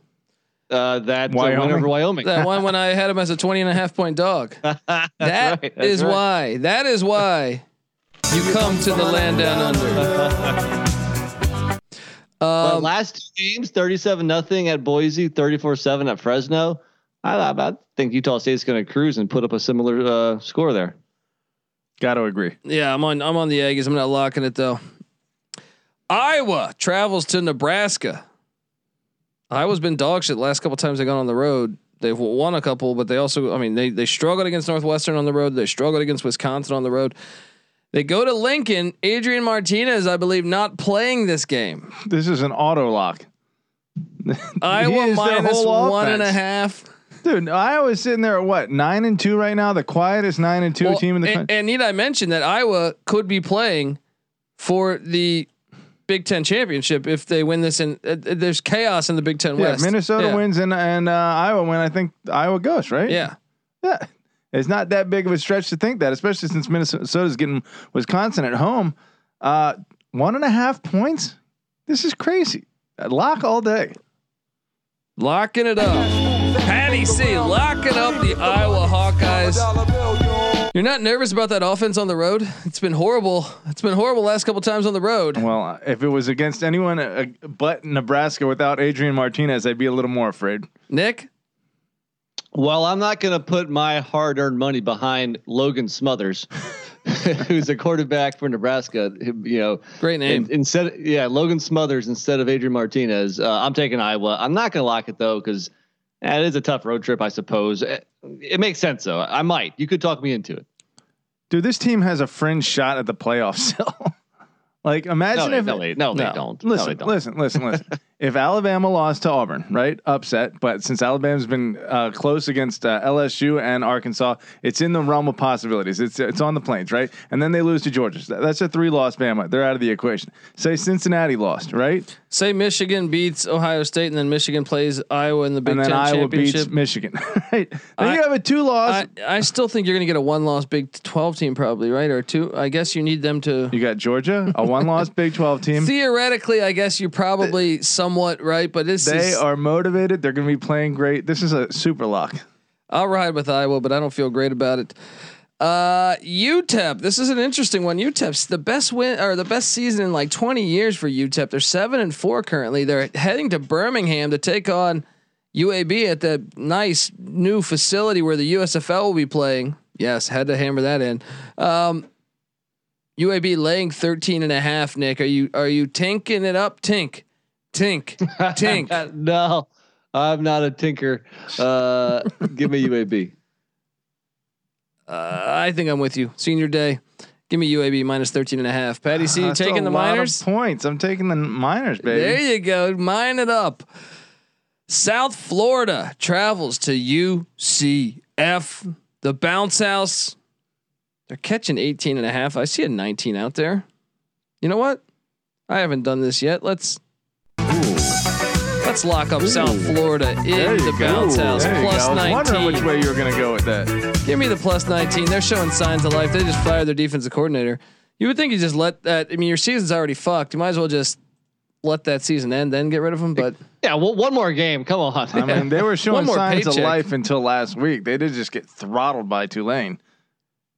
uh, that uh, Wyoming? win over Wyoming. That one when I had him as a 20 and a half point dog. That's That right, is right. why. That is why you come to the land down under. Um, last two games, thirty-seven nothing at Boise, thirty-four-seven at Fresno. I, I, I think Utah State's going to cruise and put up a similar uh, score there. Got to agree. Yeah, I'm on. I'm on the Aggies. I'm not locking it though. Iowa travels to Nebraska. Iowa's been dog shit the last couple times they've gone on the road. They've won a couple, but they also, I mean, they they struggled against Northwestern on the road. They struggled against Wisconsin on the road. They go to Lincoln. Adrian Martinez, I believe, not playing this game. This is an auto lock. Iowa whole one and a half. Dude, Iowa's sitting there at what nine and two right now, the quietest nine and two Well, team in the and, country. and need I mention that Iowa could be playing for the Big Ten championship if they win this. And uh, uh, there's chaos in the Big Ten Yeah, West. Minnesota Yeah. wins and and uh, Iowa win. I think Iowa goes right. Yeah. Yeah. It's not that big of a stretch to think that, especially since Minnesota's getting Wisconsin at home. Uh, one and a half points. This is crazy. Lock all day. Locking it up. Patty C locking up the Iowa Hawkeyes. You're not nervous about that offense on the road? It's been horrible. It's been horrible last couple times on the road. Well, if it was against anyone uh, but Nebraska without Adrian Martinez, I'd be a little more afraid. Nick, Well, I'm not going to put my hard-earned money behind Logan Smothers, who's a quarterback for Nebraska. You know, great name. in- instead, yeah, Logan Smothers instead of Adrian Martinez. Uh, I'm taking Iowa. I'm not going to lock it though because it is a tough road trip, I suppose. It, it makes sense though. I might. You could talk me into it. Dude, this team has a fringe shot at the playoffs still. like, No, imagine they, if no, they, no, they no. don't. no, Listen, they don't. listen, listen, listen. if Alabama lost to Auburn, right, upset, but since Alabama's been uh, close against uh, LSU and Arkansas, it's in the realm of possibilities. It's it's on the plains, right? And then they lose to Georgia. That- That's a three-loss Bama. They're out of the equation. Say Cincinnati lost, right? Say Michigan beats Ohio State and then Michigan plays Iowa in the Big and then Ten Iowa beats championship. Michigan, right? Then I- you have a two-loss. I, I still think you're going to get a one loss Big 12 team, probably, right? Or two. I guess you need them to. you got Georgia, a one-loss Big Twelve team. Theoretically, I guess you're probably somewhat right, but this They is. are motivated. They're going to be playing great. This is a super lock. I'll ride with Iowa, but I don't feel great about it. Uh, UTEP. This is an interesting one. UTEP's the best win or the best season in like 20 years for UTEP. They're seven and four currently. They're heading to Birmingham to take on UAB at the nice new facility where the USFL will be playing. Yes, had to hammer that in. Um, UAB laying 13 and a half, Nick. Are you are you tinking it up? Tink. Tink. Tink. no, I'm not a tinker. Uh, give me UAB. Uh, I think I'm with you. Senior day. Give me UAB minus 13 and a half. Patty C, you taking the minors? points. I'm taking the minors, baby. There you go. Mine it up. South Florida travels to UCF. The bounce house. They're catching 18 and a half. I see a 19 out there. You know what? I haven't done this yet. Let's let's lock up South Florida in the go. bounce house There you plus go. I was wondering 19. which way you were going to go with that. Give me the plus 19. They're showing signs of life. They just fired their defensive coordinator. You would think you just let that. I mean, your season's already fucked. You might as well just let that season end, then get rid of them. But Yeah, well, one more game. Come on. I mean, they were showing more signs of life until last week. They did just get throttled by Tulane.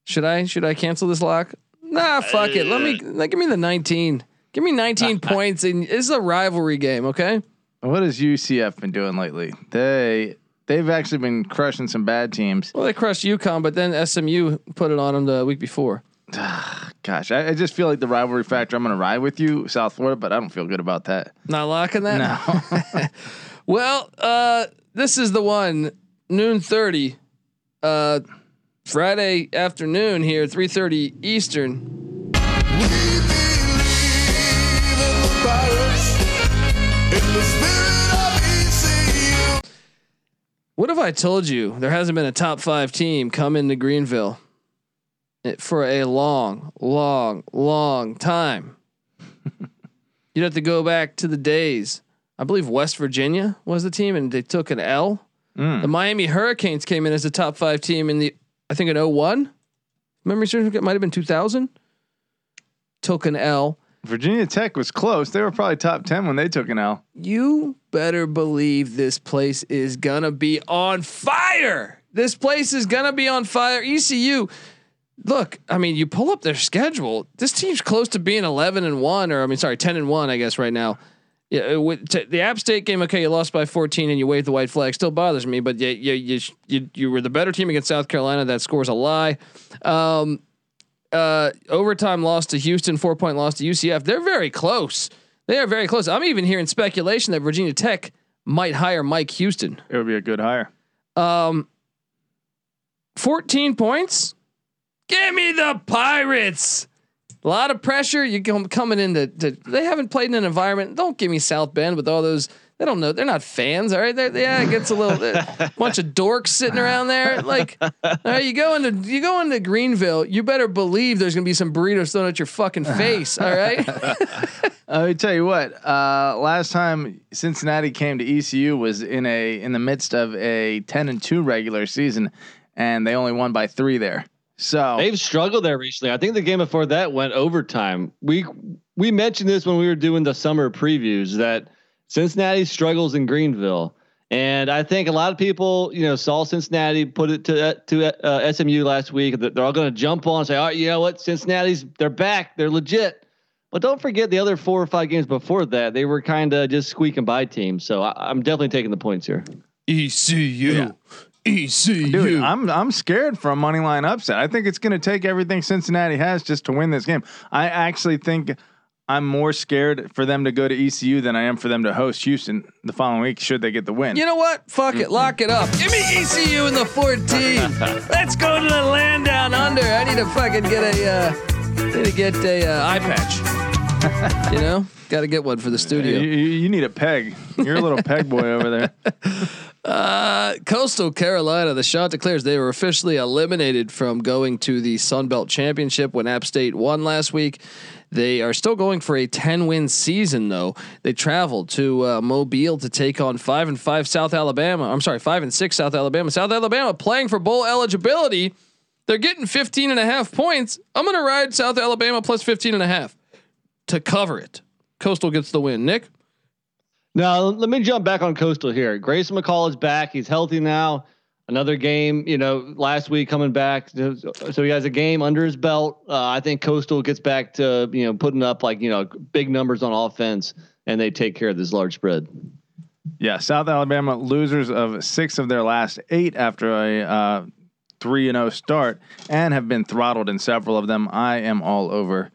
should I should I cancel this lock? Nah, fuck it. Let me uh. like, give me the 19. Give me 19 points. And this is a rivalry game. Okay. What has UCF been doing lately? They they've actually been crushing some bad teams. Well, they crushed UConn, but then SMU put it on them the week before. Gosh, I, I just feel like the rivalry factor. I'm going to ride with you, South Florida, but I don't feel good about that. Not locking that. No, Well, uh, this is the one noon thirty, uh, Friday afternoon here, three thirty Eastern. What if I told you there hasn't been a top five team come into Greenville for a long, long, long time? You'd have to go back to the days. I believe West Virginia was the team, and they took an L. Mm. The Miami Hurricanes came in as a top five team in the, I think in 01. Memory serves it might have been 2000. Took an L. Virginia Tech was close. They were probably top ten when they took an L. You better believe this place is gonna be on fire. This place is gonna be on fire. ECU. Look, I mean, you pull up their schedule. This team's close to being 11 and one, or I mean, sorry, 10 and one, I guess right now. Yeah, uh, with t- the App State game, okay, you lost by 14 and you waved the white flag. Still bothers me, but you you you you, you were the better team against South Carolina. That score's a lie. Um, uh, overtime loss to Houston, four point loss to UCF. They're very close. They are very close. I'm even hearing speculation that Virginia Tech might hire Mike Houston. It would be a good hire. Um, 14 points. Give me the Pirates. A lot of pressure. You come coming into. To, they haven't played in an environment. Don't give me South Bend with all those They don't know. They're not fans. All right. They're, yeah, it gets a little a bunch of dorks sitting around there. Like, all right, you go into you go into Greenville. You better believe there's gonna be some burritos thrown at your fucking face. All right. Let me tell you what. Uh, last time Cincinnati came to ECU was in a in the midst of a ten and two regular season, and they only won by three there. So They've struggled there recently. I think the game before that went overtime. We we mentioned this when we were doing the summer previews that Cincinnati struggles in Greenville, and I think a lot of people, you know, saw Cincinnati put it to to uh, SMU last week. They're all going to jump on and say, "All right, you know what? Cincinnati's they're back. They're legit." But don't forget the other four or five games before that, they were kind of just squeaking by teams. So I, I'm definitely taking the points here. ECU. ECU. Dude, I'm I'm scared for a money line upset. I think it's going to take everything Cincinnati has just to win this game. I actually think I'm more scared for them to go to ECU than I am for them to host Houston the following week. Should they get the win? You know what? Fuck it. Lock it up. Give me ECU in the 14. Let's go to the land down under. I need to fucking get a uh, need to get a uh, eye patch. you know, got to get one for the you, studio. you- you need a peg. You're a little peg boy over there. Uh, Coastal Carolina, the Chanticleers they were officially eliminated from going to the Sun Belt Championship when App State won last week. They are still going for a 10 win season though. They traveled to uh, Mobile to take on 5 and 5 South Alabama. I'm sorry, 5 and 6 South Alabama. South Alabama playing for bowl eligibility. They're getting 15 and a half points. I'm going to ride South Alabama plus 15 and a half to cover it. Coastal gets the win. Nick? Now let me jump back on Coastal here. Grayson McCall is back. He's healthy now. Another game, you know, last week coming back. So so he has a game under his belt. Uh, I think Coastal gets back to you know putting up like you know big numbers on offense, and they take care of this large spread. Yeah, South Alabama losers of six of their last eight after a uh, three and zero start, and have been throttled in several of them. I am all over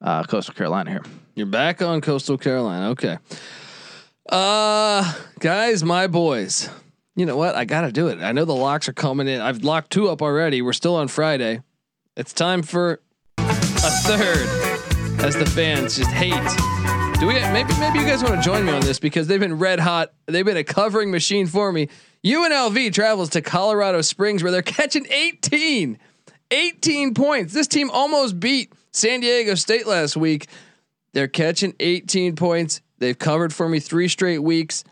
uh, Coastal Carolina here. You're back on Coastal Carolina. Okay. Uh guys, my boys. You know what? I gotta do it. I know the locks are coming in. I've locked two up already. We're still on Friday. It's time for a third. As the fans just hate. Do we maybe maybe you guys want to join me on this because they've been red hot. They've been a covering machine for me. UNLV travels to Colorado Springs where they're catching 18. 18 points. This team almost beat San Diego State last week. They're catching 18 points. They've covered for me three straight weeks.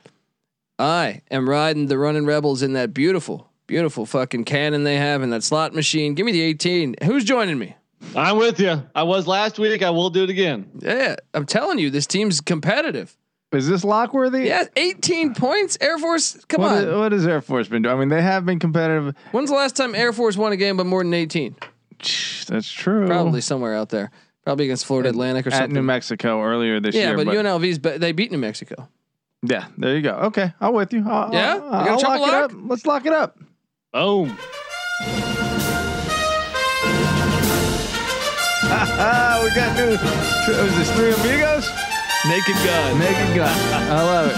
I am riding the running rebels in that beautiful, beautiful fucking cannon they have in that slot machine. Give me the 18. Who's joining me? I'm with you. I was last week. I will do it again. Yeah, I'm telling you, this team's competitive. Is this Lockworthy? Yeah, 18 points. Air Force, come What, on. is, what has Air Force been doing? I mean, they have been competitive. When's the last time Air Force won a game by more than 18? That's true. Probably somewhere out there. Probably against Florida Atlantic or at something. New Mexico earlier this yeah, year. Yeah, but, UNLV's be- they beat New Mexico. yeah, there you go. Okay, I'm with you. I'll, Yeah? I'll, We got a I'll triple lock it up. Let's lock it up. Boom. We got new. Was this three amigos? Naked gun. Naked gun. I love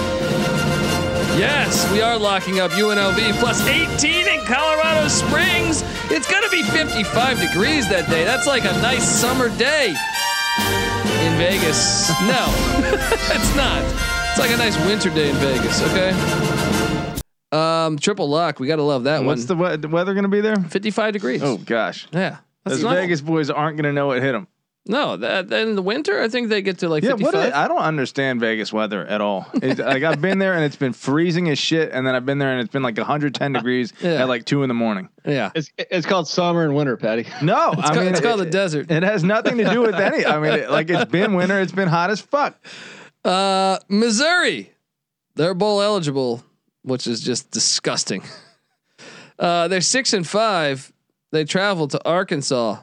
it. Yes, we are locking up UNLV plus 18 in Colorado Springs. It's going to be 55 degrees that day. That's like a nice summer day in Vegas. No, it's not. It's like a nice winter day in Vegas, okay? Um, triple lock. We got to love that What's one. the, we- the weather going to be there? 55 degrees. Oh gosh, yeah. Those Vegas boys aren't going to know what hit them. No, that in the winter, I think they get to like Yeah, 55. what? I don't understand Vegas weather at all. It, like I've been there and it's been freezing as shit, and then I've been there and it's been like 110 degrees Yeah. at like two in the morning. yeah. It's it's called summer and winter, Patty. No, It's, I called, mean it's called it, the desert. It has nothing to do with any. I mean, it, like it's been winter. It's been hot as fuck. Uh, Missouri, they're bowl eligible, which is just disgusting. Uh, they're six and five. They travel to Arkansas.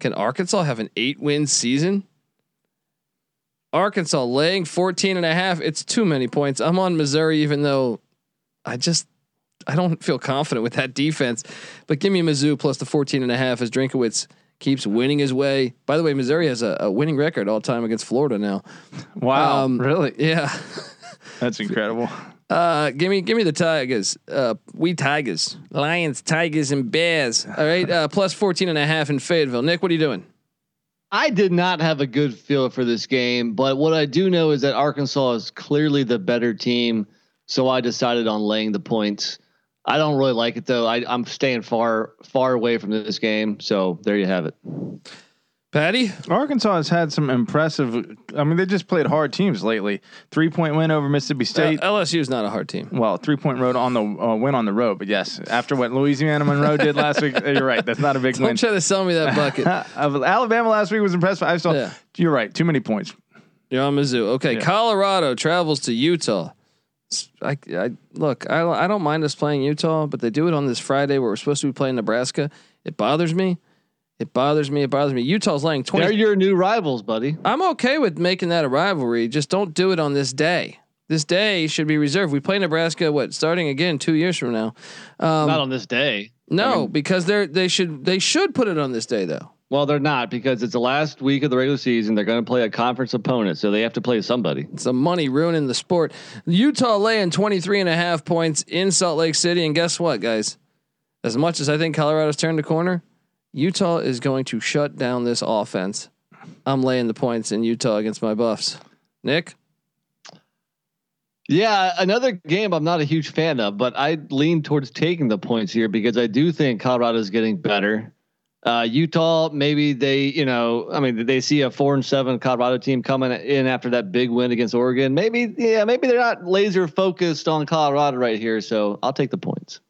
Can Arkansas have an eight win season? Arkansas laying 14 and a half. It's too many points. I'm on Missouri, even though I just, I don't feel confident with that defense, but give me Mizzou plus the 14 and a half as Drinkwitz keeps winning his way. By the way, Missouri has a, a winning record all time against Florida now. Wow, Um, really? Yeah. That's incredible. Uh, give me, give me the Tigers. Uh, we Tigers, Lions, Tigers, and Bears. All right. Uh, plus 14 and a half in Fayetteville. Nick, what are you doing? I did not have a good feel for this game, but what I do know is that Arkansas is clearly the better team. So I decided on laying the points. I don't really like it though. I, I'm staying far, far away from this game. So there you have it. Patty, Arkansas has had some impressive. I mean, they just played hard teams lately. Three point win over Mississippi State. uh, LSU is not a hard team. well, three point road on the uh, win on the road, but yes, after what Louisiana Monroe did last week, you're right. That's not a big Don't win. try to sell me that bucket. Uh, Alabama last week was impressive. I saw. Yeah. You're right. Too many points. You're on Mizzou. Okay, Yeah. Colorado travels to Utah. I, I look. I I don't mind us playing Utah, but they do it on this Friday where we're supposed to be playing Nebraska. It bothers me. It bothers me. It bothers me. Utah's laying 20. They're your new rivals, buddy. I'm okay with making that a rivalry. Just don't do it on this day. This day should be reserved. We play Nebraska. What starting again two years from now? Um, Not on this day. no, because they're they should they should put it on this day though. Well, they're not because it's the last week of the regular season. They're going to play a conference opponent, so they have to play somebody. It's the money ruining the sport. Utah laying 23 and a half points in Salt Lake City. And guess what, guys? As much as I think Colorado's turned the corner, Utah is going to shut down this offense. I'm laying the points in Utah against my Buffs. Nick? Yeah, another game I'm not a huge fan of, but I lean towards taking the points here because I do think Colorado's getting better. Uh, Utah, maybe they, you know, I mean, they see a four and seven Colorado team coming in after that big win against Oregon. Maybe, yeah, maybe they're not laser focused on Colorado right here. So I'll take the points.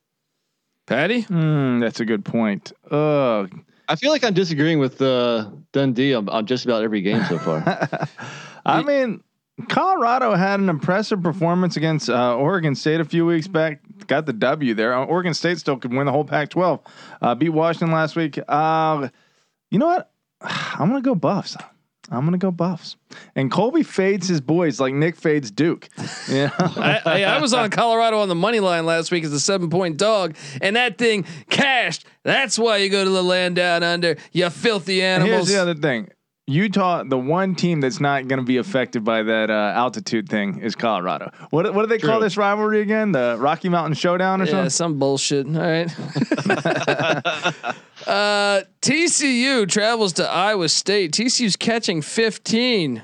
Patty? Mm, that's a good point. Ugh. I feel like I'm disagreeing with uh, Dundee on, on just about every game so far. I mean, Colorado had an impressive performance against uh, Oregon State a few weeks back. Got the W there. Uh, Oregon State still could win the whole Pac-12. Uh, beat Washington last week. Uh, you know what? I'm gonna go Buffs. I'm gonna go Buffs. And Colby fades his boys like Nick fades Duke. Yeah. I, I, I was on Colorado on the money line last week as a seven point dog, and that thing cashed. That's why you go to the land down under, you filthy animals. Here's the other thing. Utah, the one team that's not going to be affected by that uh, altitude thing is Colorado. What what do they call this rivalry again? The Rocky Mountain Showdown or something? Yeah, something? some bullshit. All right. uh, TCU travels to Iowa State. TCU's catching 15.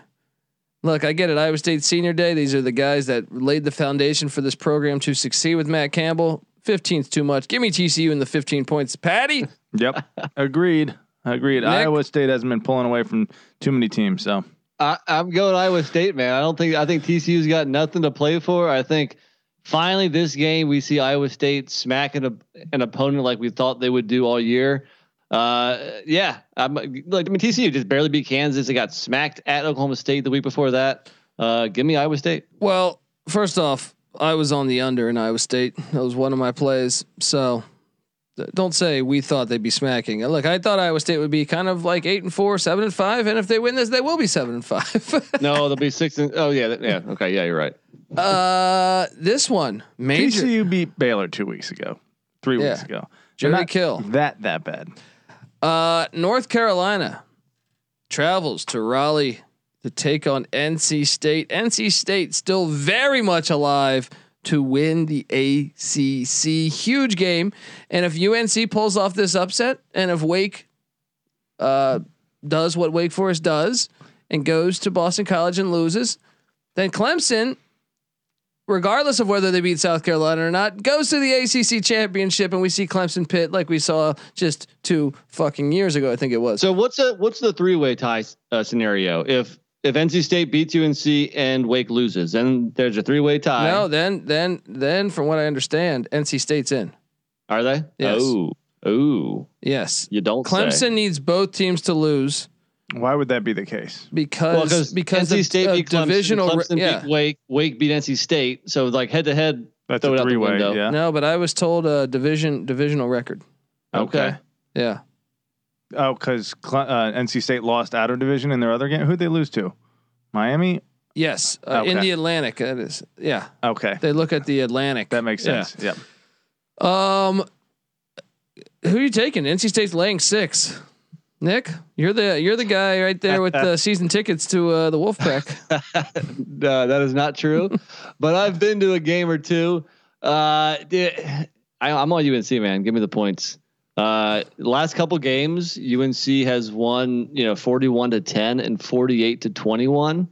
Look, I get it. Iowa State Senior Day. These are the guys that laid the foundation for this program to succeed with Matt Campbell. 15's too much. Give me TCU in the 15 points. Patty? Yep. Agreed. Agreed. Iowa State hasn't been pulling away from too many teams. So I, I'm going Iowa State, man. I don't think I think TCU's got nothing to play for. I think finally this game we see Iowa State smacking a, an opponent like we thought they would do all year. Uh, yeah, I'm like I mean TCU just barely beat Kansas. They got smacked at Oklahoma State the week before that. Uh, give me Iowa State. Well, first off, I was on the under in Iowa State. That was one of my plays. So don't say we thought they'd be smacking. Look, I thought Iowa State would be kind of like eight and four, seven and five, and if they win this, they will be seven and five. No, they'll be six and oh yeah, yeah, okay, yeah, you're right. Uh, this one major TCU beat Baylor two weeks ago, three Yeah. weeks ago. Jerry not Kill. That that bad. Uh, North Carolina travels to Raleigh to take on NC State. NC State still very much alive to win the ACC. Huge game. And if UNC pulls off this upset, and if Wake uh, does what Wake Forest does and goes to Boston College and loses, then Clemson. Regardless of whether they beat South Carolina or not, goes to the ACC championship, and we see Clemson pit like we saw just two fucking years ago. I think it was. So what's a what's the three way tie uh, scenario if if NC State beats UNC and Wake loses, then there's a three way tie. No, then then then from what I understand, NC State's in. Are they? Yes. Oh, oh, Yes. you don't. Clemson say. needs both teams to lose Why would that be the case? because Well, because NC of, State of beat Clemson, divisional Clemson yeah. beat Wake, Wake beat NC State. So like head to head, That's throw it a out the three way. window. Yeah. No, but I was told a division divisional record. Okay. Yeah. Oh, because uh, NC State lost out of division in their other game. Who'd they lose to? Miami. Yes, uh, in the Atlantic. That is. Yeah. Okay, They look at the Atlantic. that makes Yeah. sense. Yep. Um, who are you taking? NC State's laying six. Nick, you're the you're the guy right there with the season tickets to uh, the Wolfpack. Uh, that is not true, but I've been to a game or two. Uh, I, I'm on UNC, man. Give me the points. Uh, last couple games, UNC has won, you know, 41 to 10 and 48 to 21.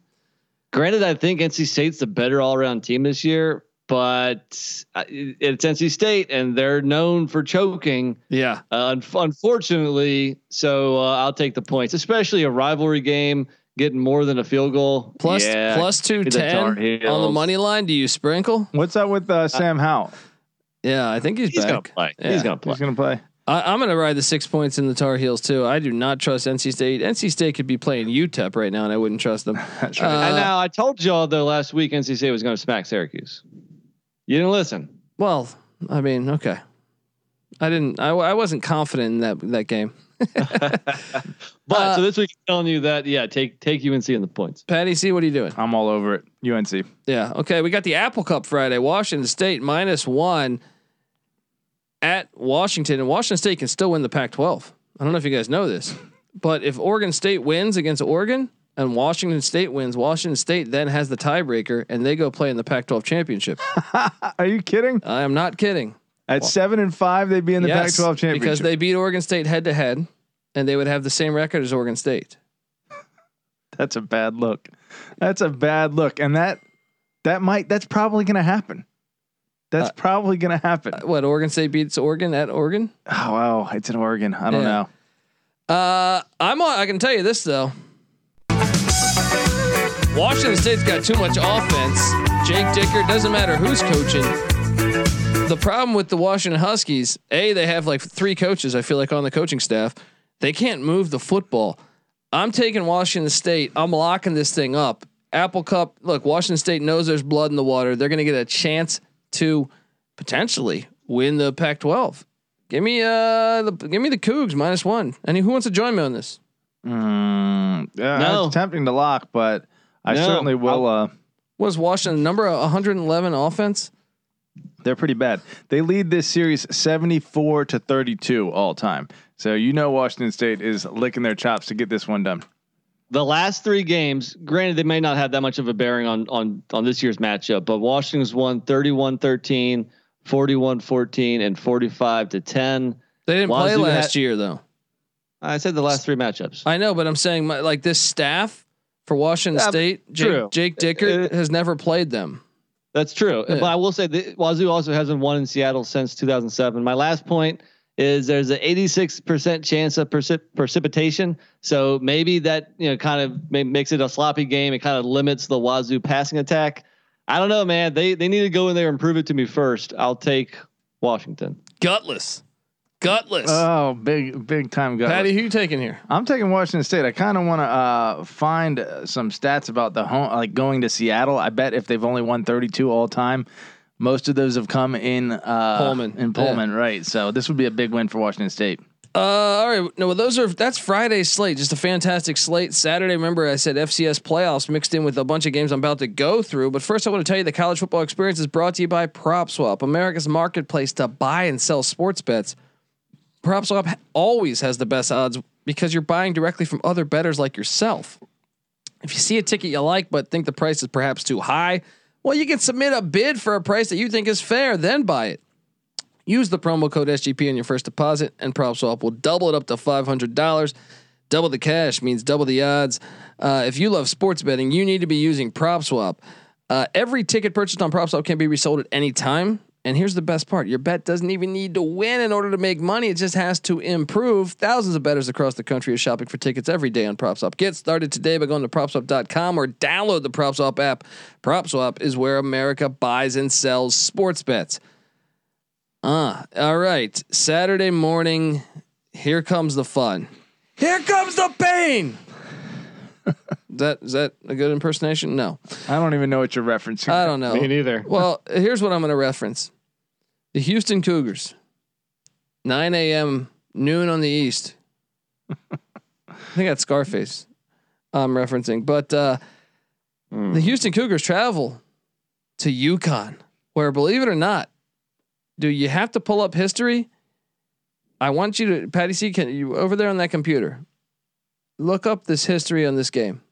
Granted, I think NC State's the better all around team this year, but uh, it's NC State and they're known for choking. Yeah. Uh, un- unfortunately, so uh, I'll take the points, especially a rivalry game, getting more than a field goal. Plus Yeah, plus two give the on the money line. Do you sprinkle? What's up with uh, Sam Howell? Yeah, I think he's, He's back. gonna play. Yeah. He's gonna play. He's gonna play. I, I'm going to ride the six points in the Tar Heels too. I do not trust NC State. NC State could be playing UTEP right now, and I wouldn't trust them. That's Uh, right. and now I told y'all though last week NC State was going to smack Syracuse. You didn't listen. Well, I mean, okay. I didn't. I, I wasn't confident in that that game. But Uh, so this week I'm telling you that yeah, take take UNC in the points. Patty C, what are you doing? I'm all over it. UNC. Yeah. Okay. We got the Apple Cup Friday. Washington State minus one at Washington, and Washington State can still win the Pac-12. I don't know if you guys know this, but if Oregon State wins against Oregon and Washington State wins, Washington State then has the tiebreaker, and they go play in the Pac-12 championship. Are you kidding? I am not kidding. At seven and five, they'd be in the Yes, Pac-12 championship. because they beat Oregon State head to head, and they would have the same record as Oregon State. That's a bad look. That's a bad look, and that that might that's probably gonna happen. That's Uh, probably gonna happen. What Oregon State beats Oregon at Oregon? Oh wow, it's in Oregon. I don't Yeah. know. Uh, I'm on. I can tell you this though. Washington State's got too much offense. Jake Dickert doesn't matter who's coaching. The problem with the Washington Huskies, a they have like three coaches. I feel like on the coaching staff, they can't move the football. I'm taking Washington State. I'm locking this thing up. Apple Cup. Look, Washington State knows there's blood in the water. They're going to get a chance to potentially win the Pac-12. Give me uh, the, give me the Cougs minus one. And who wants to join me on this? Mm, yeah, No. it's tempting to lock, but I No. certainly will. Uh, Was Washington number 111 offense? they're pretty bad. They lead this series 74 to 32 all time. So you know Washington State is licking their chops to get this one done. The last three games, granted they may not have that much of a bearing on on on this year's matchup, but Washington's won 31-13, 41-14 and 45 to 10. They didn't play Wazoo last had- year though. I said the last three matchups. I know, but I'm saying my, like this staff for Washington Yeah, State, true. Jake, Jake Dickert Uh, has never played them. That's true. Yeah. But I will say that Wazoo also hasn't won in Seattle since 2007. My last point is there's an 86% chance of precip- precipitation. So maybe that, you know, kind of ma- makes it a sloppy game. It kind of limits the Wazoo passing attack. I don't know, man. They they need to go in there and prove it to me first. I'll take Washington. Gutless, gutless. Oh, big big time guy. Patty, who you taking here? I'm taking Washington State. I kind of want to uh, find uh, some stats about the home, like going to Seattle. I bet if they've only won 32 all time, most of those have come in uh, Pullman. In Pullman, right? So this would be a big win for Washington State. Uh, all right. No, well, those are that's Friday's slate. Just a fantastic slate. Saturday, remember I said FCS playoffs mixed in with a bunch of games I'm about to go through. But first, I want to tell you the college football experience is brought to you by PropSwap, America's marketplace to buy and sell sports bets. PropSwap always has the best odds because you're buying directly from other bettors like yourself. If you see a ticket you like but think the price is perhaps too high, well, you can submit a bid for a price that you think is fair, then buy it. Use the promo code SGP on your first deposit, and PropSwap will double it up to five hundred dollars. Double the cash means double the odds. Uh, if you love sports betting, you need to be using PropSwap. Uh, every ticket purchased on PropSwap can be resold at any time. And here's the best part: your bet doesn't even need to win in order to make money. It just has to improve. Thousands of bettors across the country are shopping for tickets every day on PropSwap. Get started today by going to PropSwap.com or download the PropSwap app. PropSwap is where America buys and sells sports bets. Ah, all right. Saturday morning, here comes the fun. Here comes the pain. is that is that a good impersonation? No, I don't even know what you're referencing. I don't know. Me neither. Well, here's what I'm going to reference: the Houston Cougars, 9 a.m. noon on the east. I think that's Scarface. I'm referencing, but uh, the Houston Cougars travel to UConn, where, believe it or not, do you have to pull up history? I want you to, Patty C, can you over there on that computer? Look up this history on this game.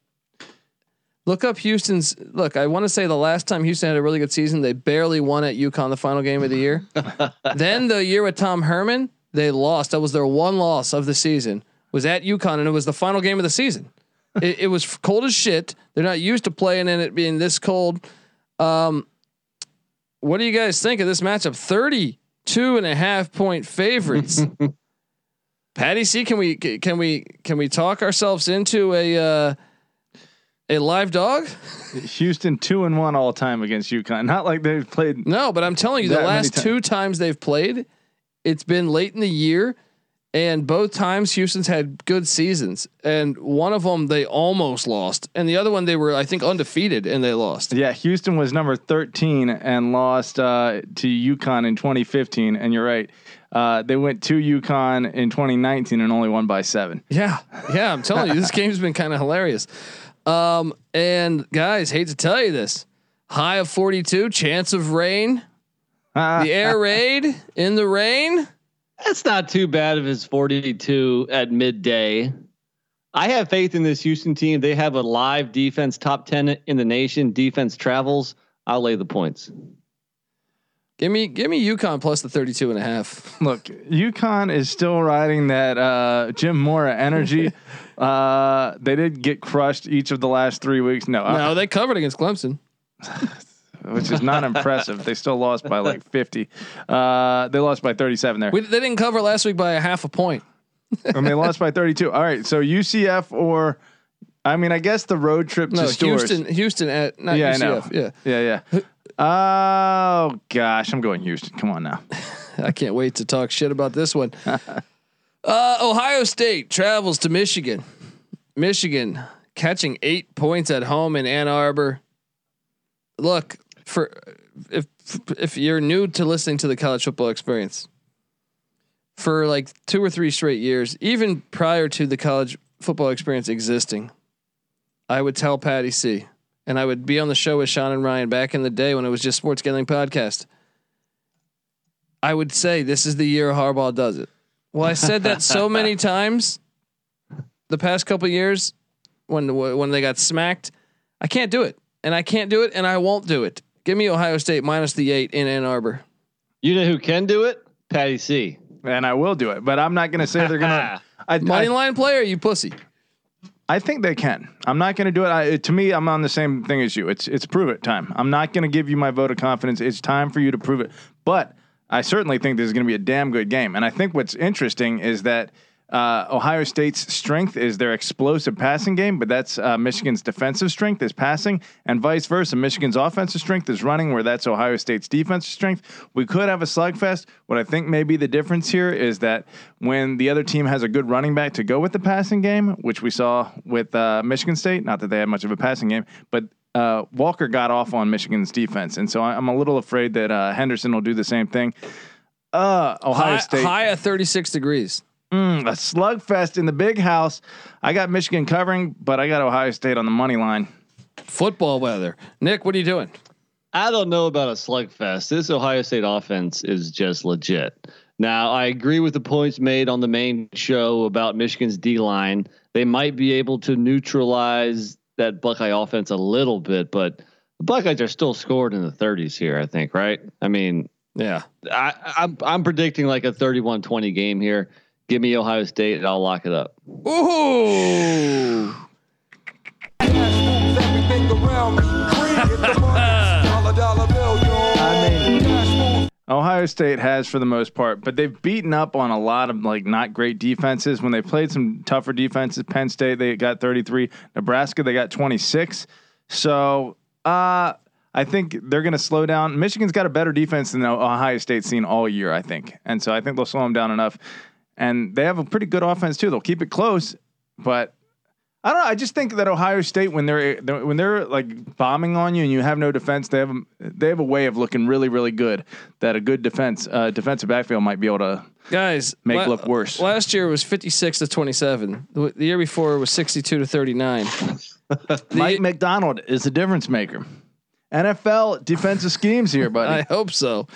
Look up Houston's. Look, I want to say the last time Houston had a really good season, they barely won at UConn the final game of the year. then the year with Tom Herman, they lost. That was their one loss of the season. Was at UConn, and it was the final game of the season. it, it was cold as shit. They're not used to playing in it being this cold. Um, what do you guys think of this matchup? 32 and a half point favorites. Patty C, can we can we can we talk ourselves into a uh, a live dog? Houston two and one all time against UConn. Not like they've played. No, but I'm telling you, the last times. two times they've played, it's been late in the year, and both times Houston's had good seasons. And one of them they almost lost, and the other one they were I think undefeated and they lost. Yeah, Houston was number thirteen and lost uh, to UConn in 2015. And you're right, uh, they went to UConn in 2019 and only won by seven. Yeah, yeah, I'm telling you, this game's been kind of hilarious. Um, and guys, hate to tell you this, high of 42, chance of rain, the air raid in the rain. That's not too bad if it's 42 at midday. I have faith in this Houston team. They have a live defense, top 10 in the nation. Defense travels. I'll lay the points. Give me, give me UConn plus the 32 and a half. Look, UConn is still riding that uh, Jim Mora energy. uh, they did get crushed each of the last three weeks. No, uh, No, they covered against Clemson. which is not impressive. They still lost by like 50. Uh, they lost by 37 there. We, they didn't cover last week by a half a point. and they lost by 32. All right, so UCF or I mean, I guess the road trip to No, Stores. Houston, Houston at not yeah, UCF. Yeah, yeah, yeah. Oh gosh, I'm going Houston. Come on now. I can't wait to talk shit about this one. uh, Ohio State travels to Michigan. Michigan catching eight points at home in Ann Arbor. Look for if if you're new to listening to the college football experience for like two or three straight years, even prior to the college football experience existing, I would tell Patty C. And I would be on the show with Sean and Ryan back in the day when it was just Sports Gambling Podcast. I would say this is the year Harbaugh does it. Well, I said that so many times the past couple years when when they got smacked. I can't do it, and I can't do it, and I won't do it. Give me Ohio State minus the eight in Ann Arbor. You know who can do it? Patty C. And I will do it, but I'm not going to say they're going to. I, Money I, line player, you pussy. I think they can. I'm not going to do it. I, to me, I'm on the same thing as you. It's it's prove it time. I'm not going to give you my vote of confidence. It's time for you to prove it. But I certainly think this is going to be a damn good game. And I think what's interesting is that uh, Ohio State's strength is their explosive passing game, but that's uh, Michigan's defensive strength is passing, and vice versa. Michigan's offensive strength is running, where that's Ohio State's defensive strength. We could have a slugfest. What I think may be the difference here is that when the other team has a good running back to go with the passing game, which we saw with uh, Michigan State, not that they had much of a passing game, but uh, Walker got off on Michigan's defense, and so I- I'm a little afraid that uh, Henderson will do the same thing. Uh, Ohio High, State high at 36 degrees. Mm, a slugfest in the big house. I got Michigan covering, but I got Ohio State on the money line. Football weather. Nick, what are you doing? I don't know about a slugfest. This Ohio State offense is just legit. Now, I agree with the points made on the main show about Michigan's D line. They might be able to neutralize that Buckeye offense a little bit, but the Buckeyes are still scored in the 30s here, I think, right? I mean, Yeah. I, I'm I'm predicting like a 31-20 game here. Give me Ohio State and I'll lock it up. Ooh. Ohio State has for the most part, but they've beaten up on a lot of like not great defenses. When they played some tougher defenses, Penn State they got 33, Nebraska they got 26. So uh, I think they're going to slow down. Michigan's got a better defense than Ohio State's seen all year, I think, and so I think they'll slow them down enough. And they have a pretty good offense too. They'll keep it close, but I don't know. I just think that Ohio State, when they're, they're when they're like bombing on you and you have no defense, they have a, they have a way of looking really really good. That a good defense uh, defensive backfield might be able to. Guys, Make look worse. Last year was 56 to 27. The, the year before was 62 to 39. The- Mike Macdonald is the difference maker. NFL defensive schemes here, buddy. I hope so.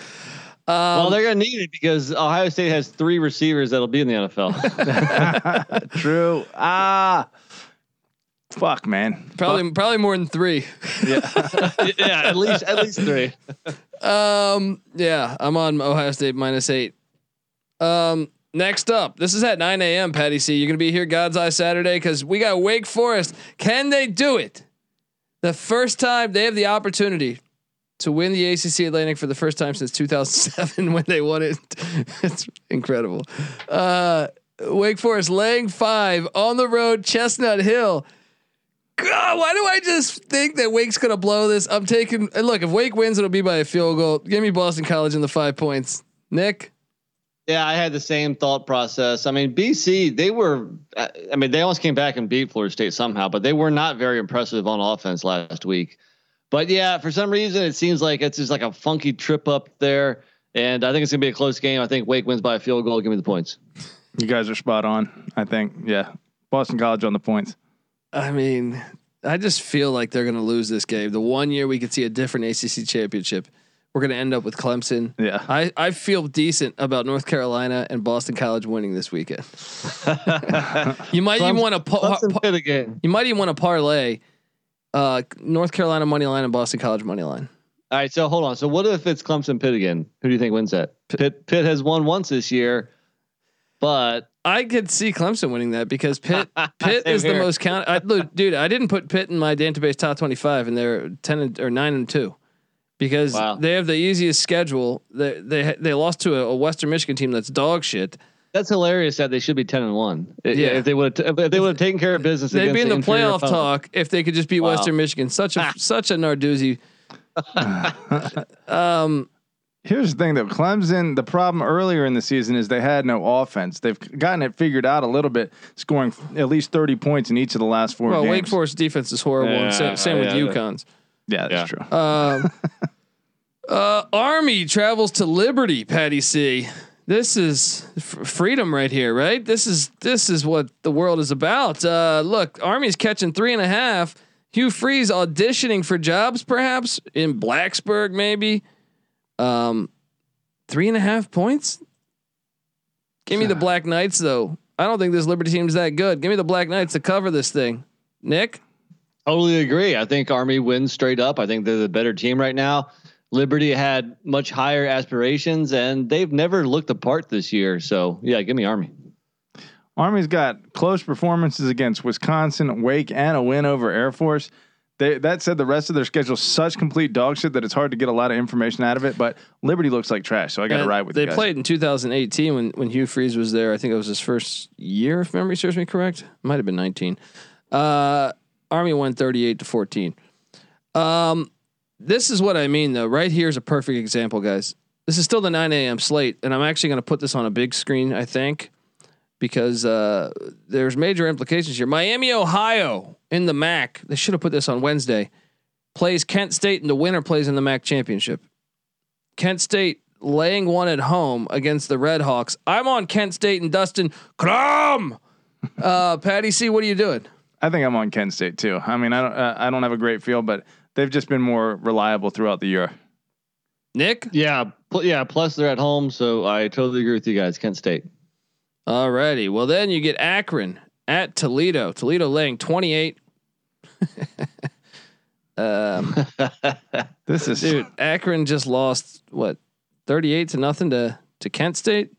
well, they're gonna need it because Ohio State has three receivers that'll be in the NFL. True. Ah, fuck, man. Probably probably more than 3. yeah, at least at least three. Um, yeah, I'm on Ohio State minus eight. Um, Next up, this is at 9 a.m. Patty C. You're gonna be here God's Eye Saturday because we got Wake Forest. Can they do it? The first time they have the opportunity to win the ACC Atlantic for the first time since 2007 when they won it. it's incredible. Uh, Wake Forest laying five on the road, Chestnut Hill. God, why do I just think that Wake's gonna blow this? I'm taking. Look, if Wake wins, it'll be by a field goal. Give me Boston College in the five points. Nick. Yeah, I had the same thought process. I mean, BC, they were, uh, I mean, they almost came back and beat Florida State somehow, but they were not very impressive on offense last week. But yeah, for some reason, it seems like it's just like a funky trip up there. And I think it's going to be a close game. I think Wake wins by a field goal. Give me the points. You guys are spot on. I think. Yeah, Boston College on the points. I mean, I just feel like they're going to lose this game. The one year we could see a different ACC championship, we're going to end up with Clemson. Yeah. I, I feel decent about North Carolina and Boston College winning this weekend. you might even want to pa- Clemson Pitt again. you might even want to parlay uh, North Carolina money line and Boston College money line. All right, so hold on. So what if it's Clemson Pitt again? Who do you think wins that? Pitt Pitt has won once this year, but I could see Clemson winning that because Pitt Pitt is the most count. I, look, dude, I didn't put Pitt in my database top twenty five, and they're ten and, or nine and two because Wow. they have the easiest schedule. They they they lost to a, a Western Michigan team that's dog shit. that's hilarious that they should be ten and one. Yeah. if they would if they would have taken care of business, They'd be in against the playoff opponent. talk if they could just beat Wow. Western Michigan. Such a such a Narduzzi. um, Here's the thing though, Clemson. The problem earlier in the season is they had no offense. They've gotten it figured out a little bit, scoring at least thirty points in each of the last four well, games. Wake Forest defense is horrible. and Yeah, same, same with yeah, yeah. UConn's. Yeah, that's Yeah. true. Um, uh, Army travels to Liberty, Patty C. This is f- freedom right here, right? This is this is what the world is about. Uh, look, Army's catching three and a half. Hugh Freeze auditioning for jobs, perhaps in Blacksburg, maybe. Um, three and a half points. Give me the Black Knights, though. I don't think this Liberty team's that good. Give me the Black Knights to cover this thing. Nick, Totally agree. I think Army wins straight up. I think they're the better team right now. Liberty had much higher aspirations, and they've never looked apart this year. So yeah, give me Army. Army's got close performances against Wisconsin, Wake, and a win over Air Force. They, that said, the rest of their schedule such complete dog shit that it's hard to get a lot of information out of it. But Liberty looks like trash, so I got to ride with They you guys. played in 2018 when when Hugh Freeze was there. I think it was his first year, if memory serves me correct. Might have been 19. Uh, Army won 38 to 14. Um, this is what I mean, though. Right here is a perfect example, guys. This is still the 9 a.m. slate, and I'm actually going to put this on a big screen. I think because uh, there's major implications here. Miami, Ohio, in the MAC. They should have put this on Wednesday. Plays Kent State, and the winner plays in the MAC championship. Kent State laying one at home against the Red Hawks. I'm on Kent State and Dustin Crum. Uh, Patty C, what are you doing? I think I'm on Kent State too. I mean, I don't, uh, I don't have a great feel, but they've just been more reliable throughout the year. Nick? Yeah, pl- yeah. Plus they're at home, so I totally agree with you guys. Kent State. Alrighty. Well, then you get Akron at Toledo. Toledo laying 28. um, This is dude, Akron just lost what 38 to nothing to to Kent State.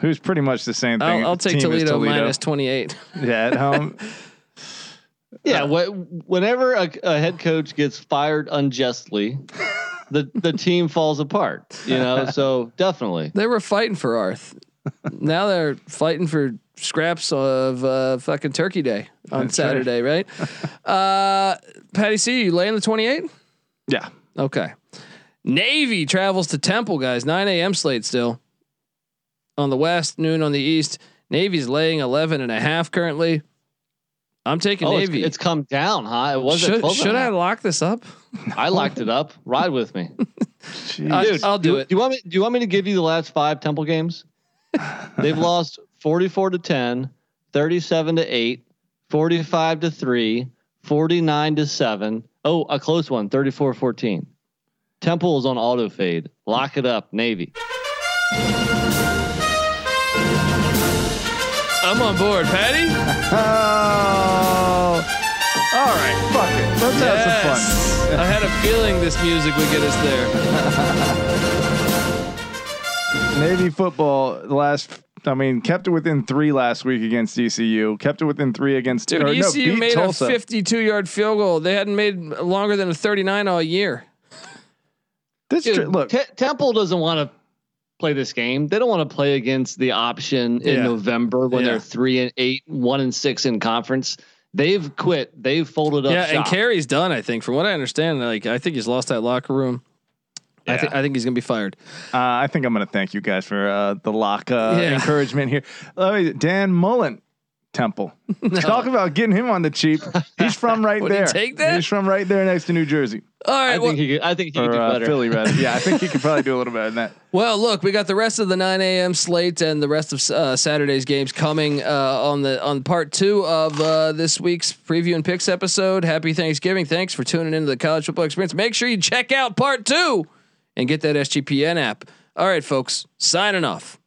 who's pretty much the same thing. I'll, I'll take team as Toledo, minus 28. Yeah, at home. Yeah, wh- whenever a, a head coach gets fired unjustly, the the team falls apart. You know, so definitely. They were fighting for Arth. Now they're fighting for scraps of uh, fucking Turkey Day on That's right. Saturday, right? uh, Patty C, you laying the 28? yeah. Okay. Navy travels to Temple, guys. 9 a.m. slate still. On the west, noon on the east. Navy's laying 11 and a half currently. I'm taking Oh, Navy. it's come down, huh? It was at should 12 and a should I lock this up? I locked it up. Ride with me. I- Dude, I'll do you- it. Do you want me? Do you want me to give you the last five Temple games? They've lost 44 to 10, 37 to 8, 45 to 3, 49 to 7. Oh, a close one, 34 14. Temple is on auto fade. Lock it up, Navy. I'm on board, Patty. Oh. All right. Fuck it. Let's have some fun. I had a feeling this music would get us there. Navy football the last. I mean, kept it within three last week against ECU. Kept it within three against. Dude, or, no, ECU beat made Tulsa. a 52 yard field goal. They hadn't made longer than a 39 all year. This Dude, tri- look, Te- Temple doesn't want to play this game. They don't want to play against the option in Yeah. November when Yeah. they're three and eight, one and six in conference. They've quit. They've folded up. Yeah, and shop. Carey's done. I think, from what I understand, like I think he's lost that locker room. I think I think he's gonna be fired. uh, I think I'm going to thank you guys for uh, the lock uh, Yeah. encouragement here. Uh, Dan Mullen, Temple. Talk about getting him on the cheap. He's from right there. take that? He's from right there next to New Jersey All right. I well, think he. Could, I think he could or do uh, better. Philly, rather. Yeah, I think he could probably do a little better than that. Well, look, we got the rest of the 9 a.m. slate and the rest of uh, Saturday's games coming uh, on the on part two of uh, this week's preview and picks episode. Happy Thanksgiving! Thanks for tuning into the college football experience. Make sure you check out part two and get that SGPN app. All right, folks, signing off.